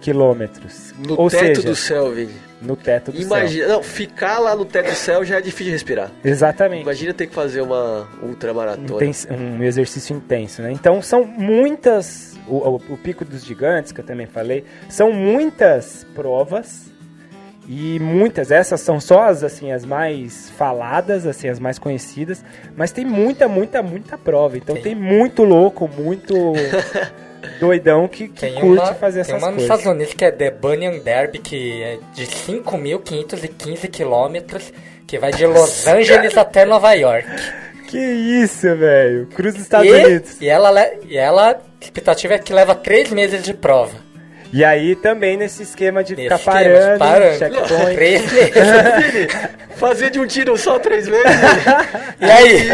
quilômetros. No Ou teto seja, do céu, Vini. No teto do céu. Imagina, não, ficar lá no teto do céu já é difícil de respirar. Exatamente. Imagina ter que fazer uma ultramaratona. Intens- um exercício intenso, né? Então são muitas, o, o- o Pico dos Gigantes, que eu também falei, são muitas provas e muitas, essas são só as, assim, as mais faladas, assim, as mais conhecidas, mas tem muita, muita, muita prova. Então tem, Tem. muito louco, muito [LAUGHS] doidão que, que Tem curte uma, fazer tem essas uma nos coisas. Estados Unidos que é The Bunyan Derby, que é de 5.515 quilômetros, que vai de Los Angeles até Nova York. Que isso, velho! Cruz dos Estados e, Unidos. E ela, e ela, a expectativa é que leva 3 meses de prova. E aí também nesse esquema de ficar Nesse esquema, parando, parando. checkpoint. [LAUGHS] 3 meses. Fazer de um tiro só três vezes? e aí,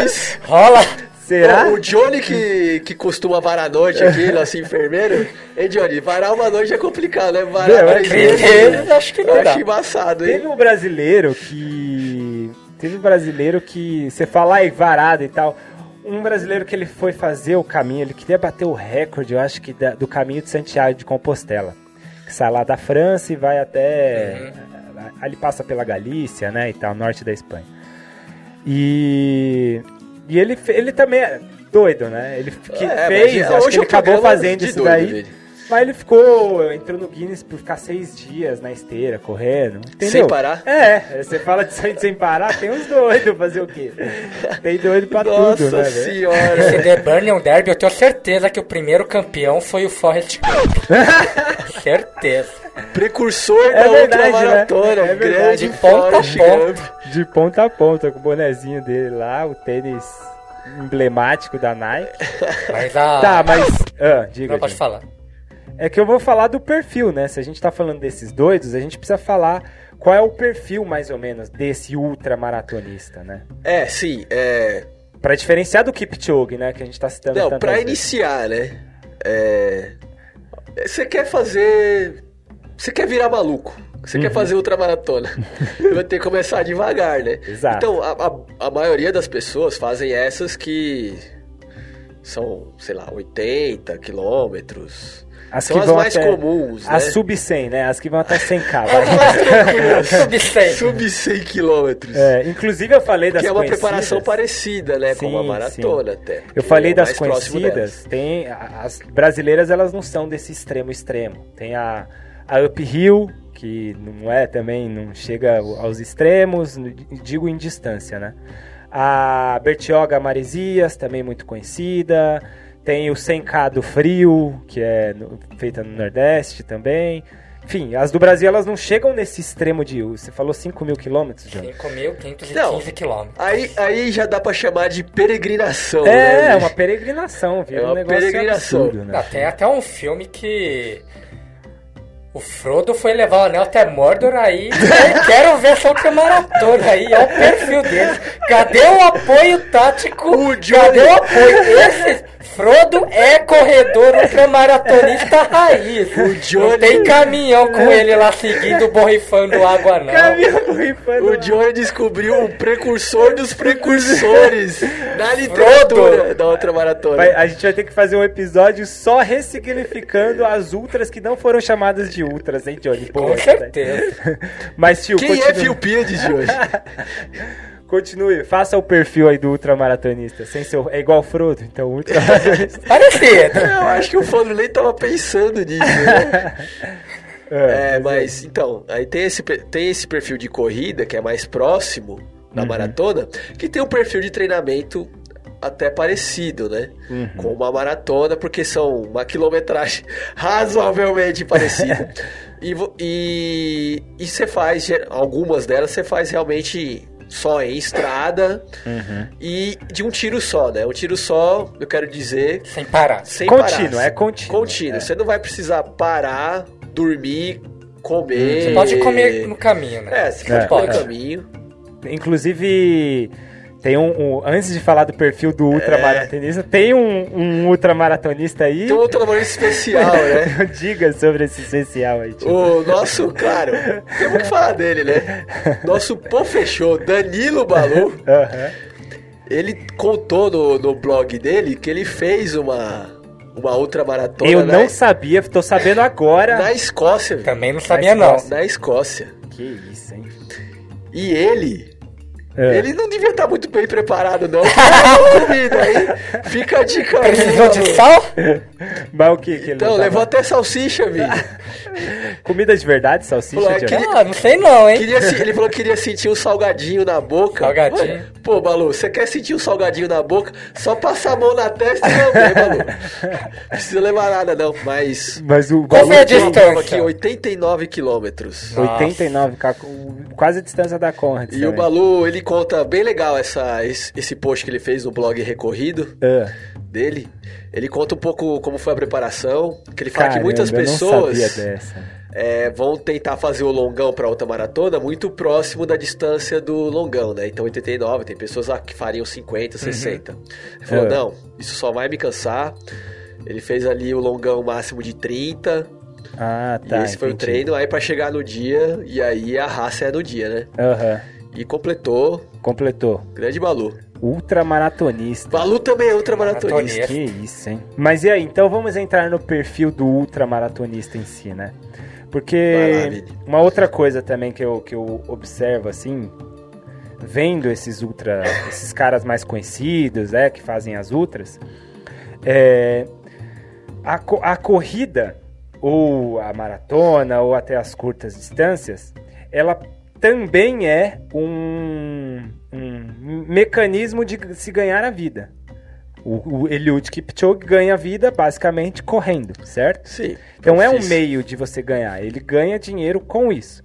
rola... Será? O Johnny que, que costuma varar a noite aqui, nosso enfermeiro. Ei, Johnny, varar uma noite é complicado, né? Varar Meu, é Três vezes. vezes acho que não dá. acho embaçado, hein? Teve um brasileiro que. Teve um brasileiro que. Você fala aí varada e tal. Um brasileiro que ele foi fazer o caminho, ele queria bater o recorde, eu acho que da- do caminho de Santiago de Compostela. Que sai lá da França e vai até. Ali passa pela Galícia, né? E tal, norte da Espanha. E. E ele, ele também é doido, né? Ele que É, fez, mas acho hoje que ele é acabou fazendo isso daí. velho. Mas ele ficou, entrou no Guinness por ficar seis dias na esteira, correndo. Entendeu? Sem parar? É, você fala de sair sem parar, tem uns doidos fazer o quê? Tem doido pra Nossa tudo, né? Esse senhora. The Burning Derby, eu tenho certeza que o primeiro campeão foi o Forrest Gump. [LAUGHS] certeza. Precursor É da verdade, ultramaratona. né? É verdade. grande De ponta a ponta. De ponta a ponta, com o bonezinho dele lá, o tênis emblemático da Nike. [LAUGHS] Mas a... Tá, mas. Ah, diga. Não, pode falar. É que eu vou falar do perfil, né? Se a gente tá falando desses doidos, a gente precisa falar qual é o perfil, mais ou menos, desse ultramaratonista, né? É, sim, é... Pra diferenciar do Kipchoge, né? Que a gente tá citando Não, pra vezes. iniciar, né? É... Você quer fazer... Você quer virar maluco. Você Uhum. quer fazer ultramaratona. [LAUGHS] Vai ter que começar devagar, né? Exato. Então, a, a, a maioria das pessoas fazem essas que são, sei lá, 80 quilômetros. As São que as vão mais até- comuns, As né? sub 100, né? As que vão até 100k. [LAUGHS] As vai. mais tranquilas. [LAUGHS] Sub 100. Sub 100 quilômetros. É, inclusive eu falei das que é uma conhecidas. preparação parecida, né? com Sim, uma maratona até. Eu falei é das conhecidas, tem as brasileiras elas não são desse extremo extremo. Tem a, a Uphill, que não é também, não chega aos extremos, digo em distância, né? A Bertioga Maresias, também muito conhecida. Tem o 100K do Frio, que é no- feita no Nordeste também. Enfim, as do Brasil elas não chegam nesse extremo de. Você falou 5 mil quilômetros, João? 5.515 quilômetros. Aí, aí já dá pra chamar de peregrinação, É, né? é uma peregrinação, viu? É uma um negócio peregrinação. absurdo, né? Não, tem até um filme que o Frodo foi levar o anel até Mordor aí. quero ver essa outra maratona aí. É o perfil dele. Cadê o apoio tático? O Johnny- Cadê o apoio? Esse Frodo é corredor ultramaratonista raiz. O Johnny- Não tem caminhão com ele lá seguindo, borrifando água, não. Caminhão rifando O. Johnny descobriu o precursor dos precursores na literatura da outra maratona. Vai- a gente vai ter que fazer um episódio só ressignificando as ultras que não foram chamadas de ultras, hein, Johnny? Boa, Com daí. certeza. [LAUGHS] Mas, tio, Quem é continue, Phil Pides de hoje? [LAUGHS] continue. Faça o perfil aí do ultramaratonista. Sem ser, o- é igual o Frodo, então ultramaratonista. [LAUGHS] Parecido. Eu acho que o Fano nem tava pensando nisso, né? [LAUGHS] É, mas então, aí tem esse, tem esse perfil de corrida que é mais próximo da maratona, que tem um perfil de treinamento até parecido, né? Com uma maratona, porque são uma quilometragem [LAUGHS] razoavelmente parecida. e, e, e você faz, algumas delas você faz realmente só em estrada e de um tiro só, né? Um tiro só, eu quero dizer, Sem parar. sem Contínuo, parar. é contínuo, Contínuo. é. Você não vai precisar parar, dormir, comer. Você pode comer no caminho, né? É, você pode É, comer no é. caminho. Inclusive, tem um, um- Antes de falar do perfil do ultramaratonista, tem um, um ultramaratonista aí. Tem um outro namoro especial, [LAUGHS] né? Diga sobre esse especial aí, tio. O nosso, claro, temos que falar dele, né? Nosso pô fechou, Danilo Balu, Aham. ele contou no, no blog dele que ele fez uma, uma outra maratona Eu na, não sabia, tô sabendo agora. na Escócia. Também não sabia, não. na Escócia. Que isso, hein? E ele, É. ele não devia estar muito bem preparado, não. [LAUGHS] pra comida aí. Fica a dica aí. Precisou de sal? Mas o que que ele Então, levou até salsicha, viu? Comida de verdade, salsicha Falou, de aquele- Ah, não sei não, hein? Queria ele falou que queria sentir um salgadinho na boca. Salgadinho. Ué, Pô, Balu, você quer sentir um salgadinho na boca? Só passar a mão na testa e lamber, Balu. [LAUGHS] Não precisa levar nada, não. Mas. Mas o Qual a Balu uma prova distância? aqui, 89 quilômetros. Nossa. 89, ca- quase a distância da Conrad. E o também. Balu, ele conta bem legal essa, esse, post que ele fez no blog Recorrido Ah, dele. Ele conta um pouco como foi a preparação. Que ele fala que caramba, muitas eu não pessoas é, vão tentar fazer o longão para outra maratona muito próximo da distância do longão, né? Então 89, tem pessoas lá que fariam 50, 60. Ele falou, É. não, isso só vai me cansar. Ele fez ali o longão máximo de 30, Ah, tá. e esse foi o entendi. treino, aí para chegar no dia, e aí a raça é no dia, né? Aham. E completou, Completou. grande Balu. Ultramaratonista. Balu também é ultramaratonista. Maratonista. Que isso, hein? Mas e aí, então vamos entrar no perfil do ultramaratonista em si, né? Porque uma outra coisa também que eu, que eu observo, assim, vendo esses ultra, esses caras mais conhecidos, né, que fazem as ultras, é, a, a corrida, ou a maratona, ou até as curtas distâncias, ela também é um, um mecanismo de se ganhar a vida. O, o Eliud Kipchoge ganha vida basicamente correndo, certo? Sim. Então é um meio de você ganhar. Ele ganha dinheiro com isso.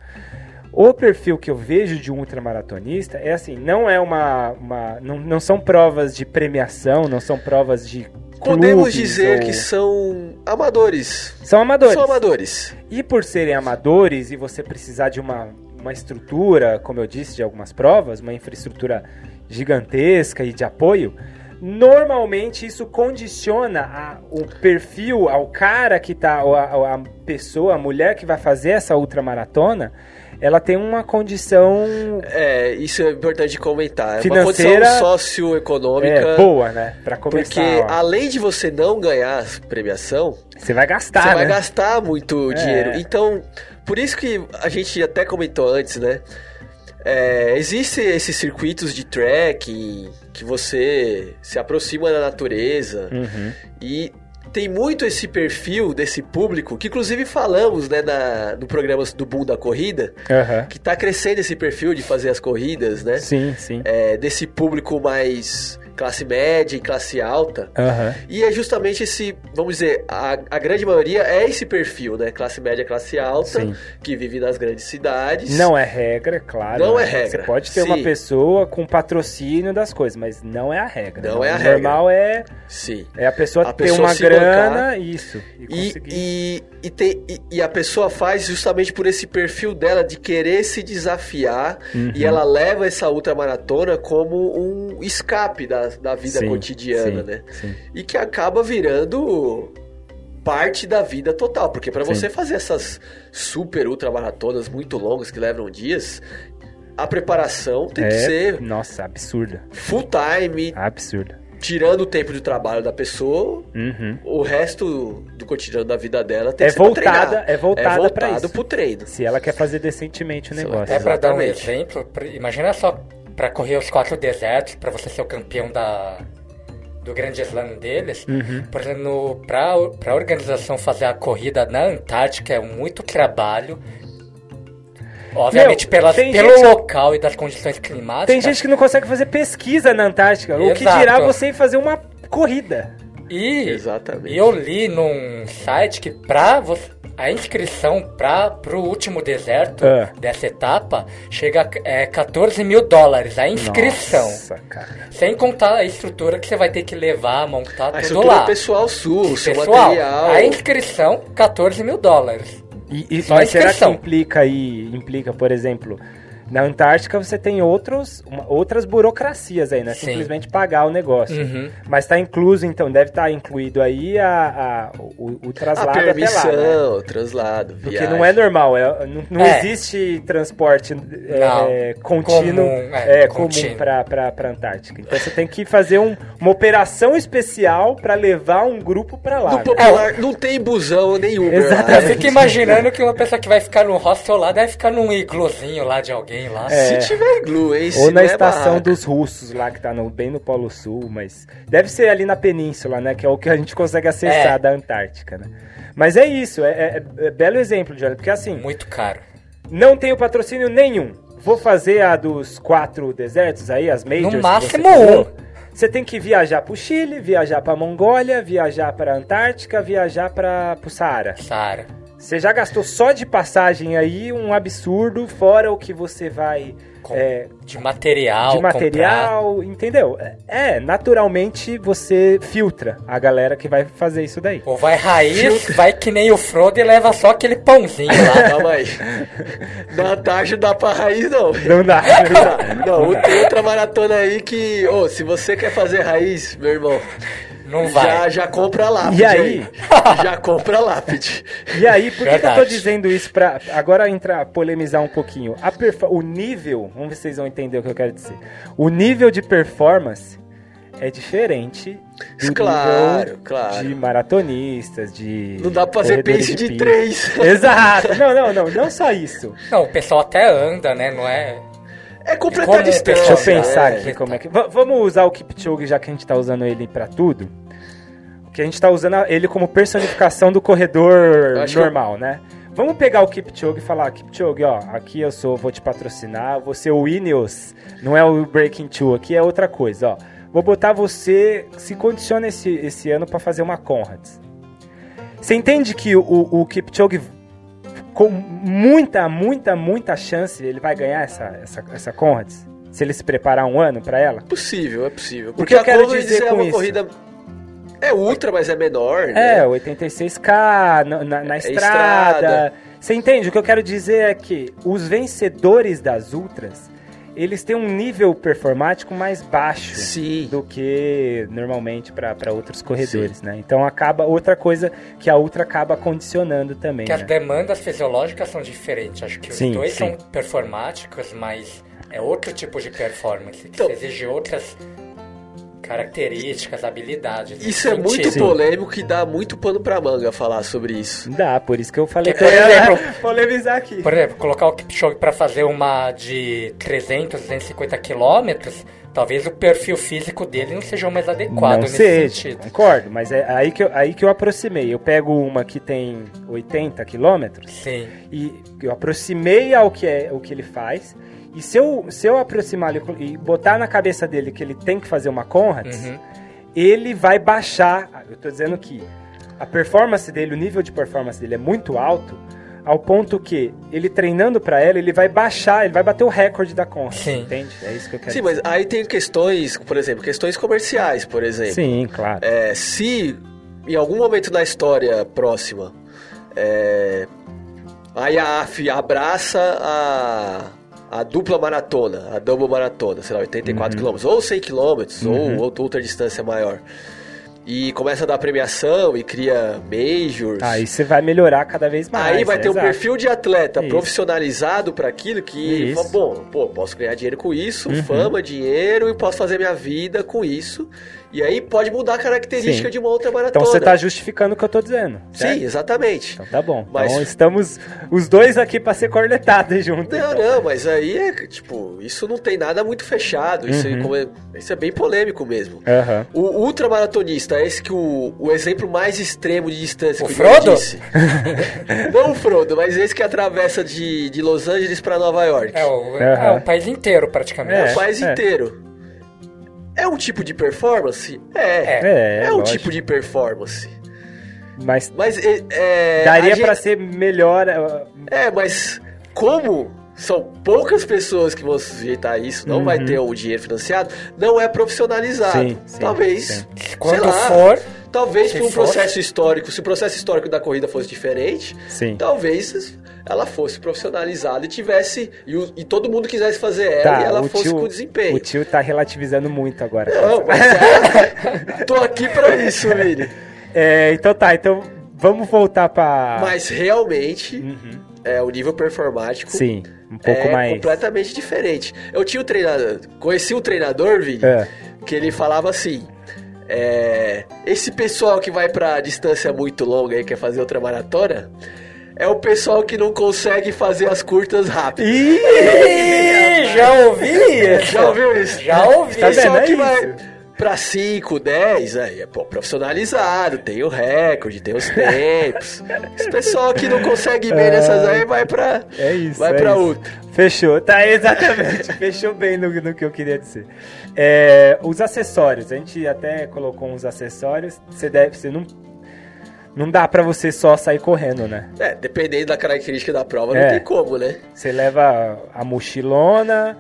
O perfil que eu vejo de um ultramaratonista é assim, não é uma. uma não, não são provas de premiação, não são provas de Podemos dizer ou- que são amadores. são amadores. São amadores. E por serem amadores e você precisar de uma, uma estrutura, como eu disse, de algumas provas, uma infraestrutura gigantesca e de apoio, normalmente isso condiciona a- o perfil ao cara que tá, ou a, a pessoa, a mulher que vai fazer essa ultramaratona, ela tem uma condição É, isso é importante comentar. É Financeira- uma condição socioeconômica. é, boa, né? Pra começar. Porque ó. além de você não ganhar a premiação, Você vai gastar, você vai né? gastar muito É. dinheiro. Então, por isso que a gente até comentou antes, né? É, Existem esses circuitos de trekking que você se aproxima da natureza Uhum. e tem muito esse perfil desse público que inclusive falamos né, na, no programa do Boom da Corrida Aham. que tá crescendo esse perfil de fazer as corridas, né? Sim, sim. É, desse público mais classe média e classe alta. Aham. E é justamente esse, vamos dizer, a, a grande maioria é esse perfil, né? Classe média, classe alta, Sim. que vive nas grandes cidades. Não é regra, claro. Não né? é regra, Você pode ter sim. uma pessoa com patrocínio das coisas, mas não é a regra. Não né? é a o regra. normal é, Sim. é a pessoa A ter pessoa uma grana, bancar isso. E, E, e, e, e- e a pessoa faz justamente por esse perfil dela de querer se desafiar Uhum. e ela leva essa ultramaratona como um escape da, da vida Sim, cotidiana, sim, né? sim. E que acaba virando parte da vida total, porque para você fazer essas super ultramaratonas muito longas que levam dias, a preparação tem que É, ser Nossa, absurda. full time, Absurda. tirando o tempo de trabalho da pessoa, Uhum. o resto do cotidiano da vida dela tem É que ser voltada- é voltada é voltado isso. pro treino. Se ela quer fazer decentemente o negócio. É pra dar um exemplo, imagina só pra correr os quatro desertos, pra você ser o campeão da do grande slam deles. Uhum. Por exemplo, pra, pra organização fazer a corrida na Antártica é muito trabalho. Obviamente Meu, pelas, pelo gente- local e das condições climáticas. Tem gente que não consegue fazer pesquisa na Antártica. O que Exato. dirá você fazer uma corrida? E, Exatamente. e eu li num site que pra você, a inscrição para pro último deserto Ah. dessa etapa chega a é, 14 mil dólares a inscrição. Nossa, cara. Sem contar a estrutura que você vai ter que levar, montar A tudo estrutura lá. pessoal sua, o seu Pessoal, material. a inscrição, 14 mil dólares. E, e- Só mas será que implica aí, implica, por exemplo, na Antártica você tem outros, uma- outras burocracias aí, né? Sim. Simplesmente pagar o negócio. Uhum. Mas tá incluso, então, deve estar incluído aí a, a- o, o A traslado até lá, né? permissão, o translado, Porque viagem. não é normal, é- não, não É. existe transporte é, Não. contínuo, Comum, é, é, comum pra, pra Antártica. Então você tem que fazer um- uma operação especial pra levar um grupo pra lá. No né? popular, não tem busão nem Uber lá. Exatamente. Eu né? fico imaginando que uma pessoa que vai ficar no hostel lá deve ficar num iglozinho lá de alguém lá. É. Se tiver iglu, hein? Ou na é estação barraca. dos russos lá, que tá no- bem no Polo Sul, mas deve ser ali na península, né? Que é o que a gente consegue acessar É. da Antártica, né? Mas é isso, é, é- é belo exemplo, Johnny, porque assim, Muito caro. não tenho patrocínio nenhum. Vou fazer a dos quatro desertos aí, as majors. que No máximo um. Você tem que viajar pro Chile, viajar pra Mongólia, viajar pra Antártica, viajar para pro Saara. Sara. Você já gastou só de passagem aí um absurdo, fora o que você vai Com- é, De material. de comprar. material, entendeu? É, naturalmente você filtra a galera que vai fazer isso daí. Ou vai raiz, vai que nem o Frodo e leva só aquele pãozinho lá. [LAUGHS] Calma aí. Na tarde não dá pra raiz, não. Não dá. [LAUGHS] Não, tem outra maratona aí que, ô, se você quer fazer raiz, meu irmão, Não vai. já, já compra lápide. E aí? [LAUGHS] Já compra lápide. E aí, por que, que eu tô dizendo isso pra agora entrar, polemizar um pouquinho? A perfa- o nível, vamos ver se vocês vão entender o que eu quero dizer. O nível de performance é diferente do Claro, nível claro. de maratonistas, de Não dá pra fazer pace de pista. três. [LAUGHS] Exato. Não, não, não, não só isso. Não, o pessoal até anda, né? Não é. É completar Como a distância. Deixa eu pensar é. aqui como é que. Va- vamos usar o Kipchoge já que a gente tá usando ele pra tudo. Que a gente tá usando ele como personificação do corredor acho que normal, né? Vamos pegar o Kipchoge e falar, Kipchoge, ó, aqui eu sou, vou te patrocinar, você é o Ineos, não é o Breaking Two, aqui é outra coisa, ó. Vou botar você, se condiciona esse, esse ano pra fazer uma Conrads. Você entende que o, o Kipchoge, com muita, muita, muita chance, ele vai ganhar essa, essa, essa Conrads? Se ele se preparar um ano pra ela? Possível, é possível. Porque que eu quero dizer é uma isso? corrida... É ultra, mas é menor, né? É, 86K na, na, na estrada. estrada. Você entende? O que eu quero dizer é que os vencedores das ultras, eles têm um nível performático mais baixo Sim. do que normalmente para outros corredores, né? Então acaba outra coisa que a ultra acaba condicionando também. Que as né? demandas fisiológicas são diferentes. Acho que os Sim, dois sim. são performáticos, mas é outro tipo de performance, que Então- exige outras características, habilidades. Isso é muito Sim. polêmico e dá muito pano pra manga falar sobre isso. Dá, por isso que eu falei Que, por exemplo- [LAUGHS] polemizar aqui. Por exemplo, colocar o Kipchoge para fazer uma de 300, 250 quilômetros, talvez o perfil físico dele não seja o mais adequado não nesse seja, sentido. concordo, mas é aí que, eu, aí que eu aproximei. Eu pego uma que tem 80 quilômetros Sim. e eu aproximei ao que, é, o que ele faz. E se eu, se eu aproximar ele e botar na cabeça dele que ele tem que fazer uma Conrads, Uhum. ele vai baixar. Eu tô dizendo que a performance dele, o nível de performance dele é muito alto, ao ponto que ele treinando pra ela, ele vai baixar, ele vai bater o recorde da Conrads, Sim. entende? É isso que eu quero Sim, dizer. mas aí tem questões, por exemplo, questões comerciais, por exemplo. Sim, claro. É, se em algum momento na história próxima é, a IAAF abraça a, a dupla maratona, a double maratona, sei lá, 84 Uhum. km, ou 100 km, ou outra, outra distância maior, e começa a dar premiação e cria majors. Aí você vai melhorar cada vez mais. Aí vai né? ter um Exato. perfil de atleta Isso. profissionalizado para aquilo que, fala, bom, pô, posso ganhar dinheiro com isso, Uhum. fama, dinheiro e posso fazer minha vida com isso. E aí pode mudar a característica Sim. de uma outra maratona. Então você tá justificando o que eu tô dizendo. certo? Sim, exatamente. Então tá bom. Mas- Então estamos os dois aqui pra ser cornetados juntos. Não, então. não, mas aí é, tipo, isso não tem nada muito fechado. Isso, aí Uhum. como é, isso é bem polêmico mesmo. Aham. O ultramaratonista, esse que o, o exemplo mais extremo de distância O que o Frodo? disse. [LAUGHS] Não o Frodo, mas esse que atravessa de, de Los Angeles para Nova York. É o, Aham. é o país inteiro, praticamente. É. o país inteiro. É um tipo de performance? É. É, É, um lógico. tipo de performance. Mas Mas é, é, daria gente- pra ser melhor. uh, É, mas como são poucas pessoas que vão sujeitar isso, não vai Uhum. ter o dinheiro financiado, não é profissionalizado. Sim, sim, talvez, sim. Quando sei lá, for, talvez por um for. processo histórico, se o processo histórico da corrida fosse diferente, Sim. talvez ela fosse profissionalizada e tivesse e, o- e todo mundo quisesse fazer ela Tá, e ela o fosse tio, com desempenho. O tio tá relativizando muito agora. Não, mas é, tô aqui pra isso, Vini. [LAUGHS] É, então tá, então vamos voltar pra. Mas realmente, Uhum. é, o nível performático Sim, um pouco é mais. completamente diferente. Eu tinha um treinador, conheci um treinador, Vini, É. que ele falava assim. é, esse pessoal que vai pra distância muito longa e quer fazer outra maratona é o pessoal que não consegue fazer as curtas rápido. Ih, [LAUGHS] já ouvi isso. Já ouviu isso? Já ouvi. Tá pessoal que vai pra 5, 10, aí é pô, profissionalizado, tem o recorde, tem os tempos. Esse pessoal que não consegue bem nessas aí vai pra, É isso. vai é pra isso. outra. Fechou, tá, exatamente. [LAUGHS] Fechou bem no, no que eu queria dizer. É, os acessórios, a gente até colocou uns acessórios. Você deve, você não. Não dá pra você só sair correndo, né? É, dependendo da característica da prova, É. não tem como, né? Você leva a mochilona,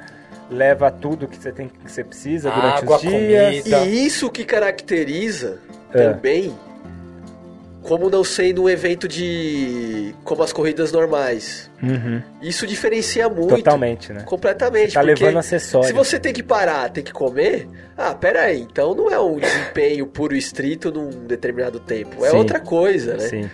leva tudo que você tem que você precisa durante os dias. comida. E isso que caracteriza É. também como não sendo um evento de. como as corridas normais. Uhum, Isso diferencia muito. totalmente, né? Completamente. Tá porque levando acessório. Se você tem que parar, tem que comer, ah, peraí, então não é um desempenho puro e estrito num determinado tempo. É Sim. outra coisa, né? Sim,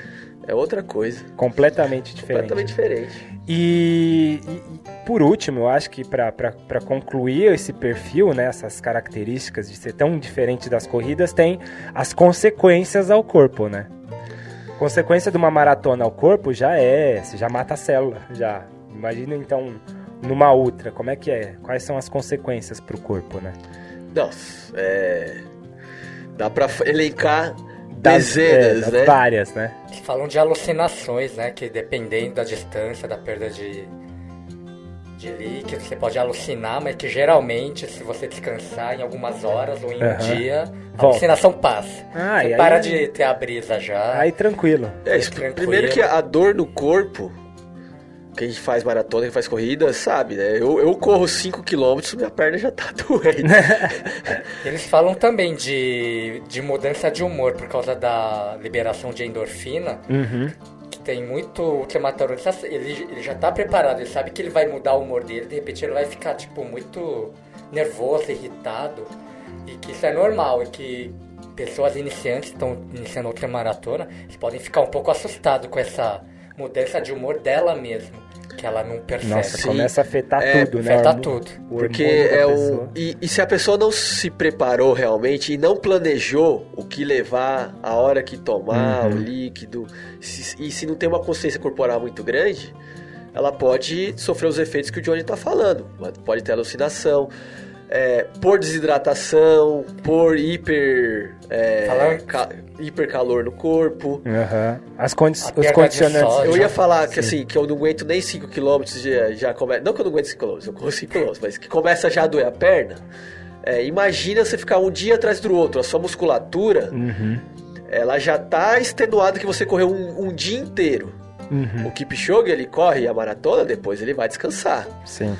É outra coisa. completamente diferente. Completamente diferente. E, e- e, por último, eu acho que para concluir esse perfil, né, essas características de ser tão diferente das corridas, tem as consequências ao corpo, né? Consequência de uma maratona ao corpo já é, você já mata a célula, já. Imagina então numa ultra, como é que é? Quais são as consequências para o corpo, né? Nossa, é. Dá pra f- elencar Das- é, dezenas, das né? Várias, né? Falam de alucinações, né? Que dependendo da distância, da perda de, de líquido, você pode alucinar, mas que geralmente, se você descansar em algumas horas ou em um Aham. dia, a alucinação passa. Ah, você para aí- de ter a brisa já. Aí tranquilo. É, isso, Tranquilo. primeiro que a dor no corpo quem faz maratona, quem faz corrida, sabe, né? Eu, eu corro 5 km, minha perna já tá [LAUGHS] doendo. [LAUGHS] Eles falam também de, de mudança de humor por causa da liberação de endorfina. Uhum. Tem muito ultramaratonista, ele, ele já tá preparado, ele sabe que ele vai mudar o humor dele, de repente ele vai ficar, tipo, muito nervoso, irritado. E que isso é normal, e que pessoas iniciantes estão iniciando outra maratona, eles podem ficar um pouco assustados com essa mudança de humor dela mesmo, que ela não percebe. Nossa, Sim. começa a afetar É, tudo, né? afeta O- tudo. o Porque é pessoa. E, e se a pessoa não se preparou realmente e não planejou o que levar, a hora que tomar, Uhum. o líquido, se- e se não tem uma consciência corporal muito grande, ela pode sofrer os efeitos que o Johnny tá falando. Pode ter alucinação, é, por desidratação, por hiper. é, ca- hipercalor no corpo. Aham. As condi os condicionantes. Eu ia falar que Sim. assim, que eu não aguento nem 5km já, já começa. Não que eu não aguento 5km, eu corro 5km, mas que começa já a doer a perna. É, imagina você ficar um dia atrás do outro, a sua musculatura, Uhum. ela já tá extenuada que você correu um, um dia inteiro. Uhum. O Kipchoge, ele corre a maratona, depois ele vai descansar. Sim.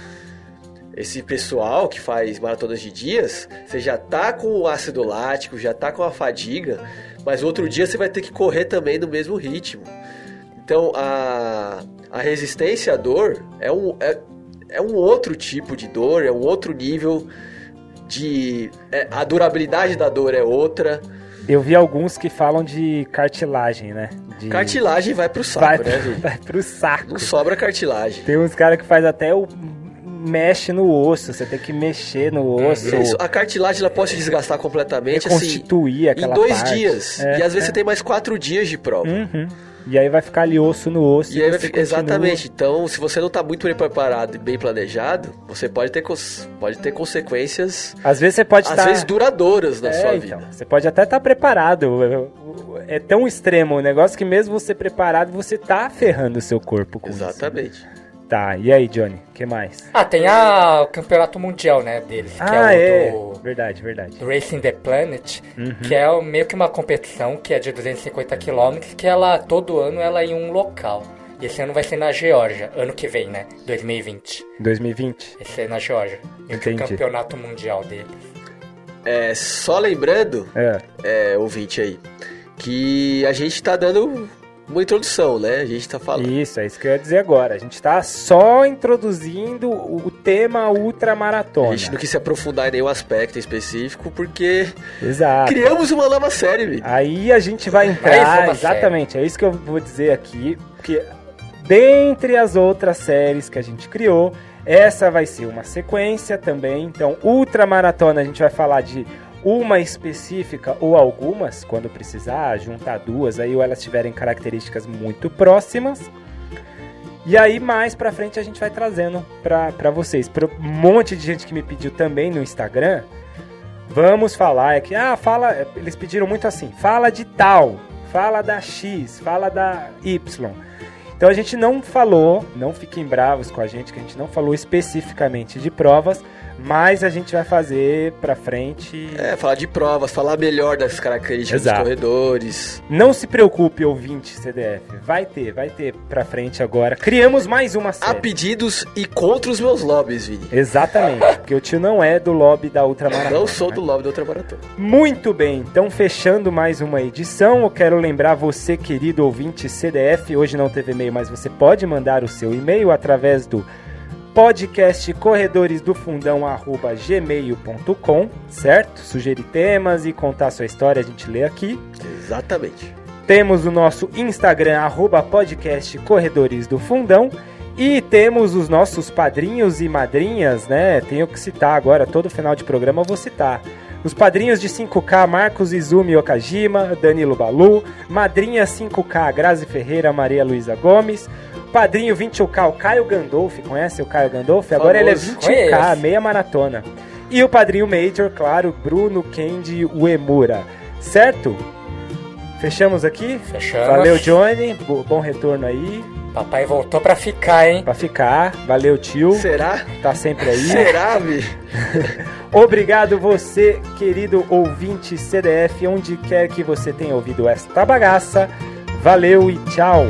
Esse pessoal que faz maratonas de dias, você já tá com o ácido lático, já tá com a fadiga, mas outro dia você vai ter que correr também no mesmo ritmo. Então a, a resistência à dor é um, é, é um outro tipo de dor, é um outro nível de. é, a durabilidade da dor é outra. Eu vi alguns que falam de cartilagem, né? De... Cartilagem vai pro saco, vai, né, Vini? [LAUGHS] vai pro saco. Não sobra cartilagem. Tem uns caras que faz até o mexe no osso, você tem que mexer no osso, Isso, a cartilagem ela pode se desgastar completamente assim, reconstituir em aquela dois parte. dias. É, e às vezes é. você tem mais quatro dias de prova. Uhum. E aí vai ficar ali osso no osso. E continua- exatamente. Então, se você não tá muito bem preparado e bem planejado, você pode ter, pode ter consequências, Às vezes você pode às estar... vezes duradouras na É, sua então, vida. Você pode até estar preparado. É tão extremo o negócio que mesmo você preparado, você tá ferrando o seu corpo com isso. Tá, e aí, Johnny? O que mais? Ah, tem a, o campeonato mundial, né, deles, que ah, é é. o do, Verdade, verdade. do Racing the Planet, Uhum. que é meio que uma competição que é de 250 km, que ela, todo ano, ela é em um local. E esse ano vai ser na Geórgia, ano que vem, né, 2020. 2020. Esse é na Geórgia. E o Entendi. campeonato mundial deles. É, só lembrando, É. é, ouvinte aí, que a gente tá dando uma introdução, né? A gente tá falando. Isso, é isso que eu ia dizer agora. A gente tá só introduzindo o tema A ultramaratona. gente não quis se aprofundar em nenhum aspecto específico, porque Exato. criamos uma nova série. Aí a gente vai entrar, uma exatamente, é isso que eu vou dizer aqui, porque dentre as outras séries que a gente criou, essa vai ser uma sequência também. Então, ultramaratona a gente vai falar de uma específica ou algumas, quando precisar, juntar duas aí ou elas tiverem características muito próximas. E aí mais pra frente a gente vai trazendo pra, pra vocês. Pra um monte de gente que me pediu também no Instagram, vamos falar. É que, ah, fala. Eles pediram muito assim: fala de tal, fala da X, fala da Y. Então a gente não falou, não fiquem bravos com a gente, que a gente não falou especificamente de provas, mas a gente vai fazer pra frente. É, falar de provas, falar melhor das características Exato. dos corredores. Não se preocupe, ouvinte CDF. Vai ter, vai ter pra frente agora. Criamos mais uma série. pedidos e contra os meus lobbies, Vini. Exatamente, [LAUGHS] porque o tio não é do lobby da Ultramaratona. Não sou né? do lobby da outra maratona. Muito bem, então fechando mais uma edição, eu quero lembrar você, querido ouvinte CDF, hoje não teve e-mail, mas você pode mandar o seu e-mail através do podcast corredoresdofundão@gmail.com, certo? Sugerir temas e contar sua história, a gente lê aqui. Exatamente. Temos o nosso Instagram, arroba podcast Corredores do Fundão. E temos os nossos padrinhos e madrinhas, né? Tenho que citar agora, todo final de programa eu vou citar. Os padrinhos de 5K, Marcos Izumi Okajima, Danilo Balu. Madrinha 5K, Grazi Ferreira, Maria Luísa Gomes. Padrinho 20K, o Caio Gandolfi. Conhece o Caio Gandolfi? Agora ele é Famoso. 20K, Conheço. meia maratona. E o padrinho Major, claro, Bruno Kendi Uemura. Certo? Fechamos aqui? Fechamos. Valeu, Johnny. Bo- Bom retorno aí. Papai voltou pra ficar, hein? Pra ficar. Valeu, tio. Será? Tá sempre aí. Será, Vi? [LAUGHS] Obrigado você, querido ouvinte CDF, onde quer que você tenha ouvido esta bagaça. Valeu e tchau.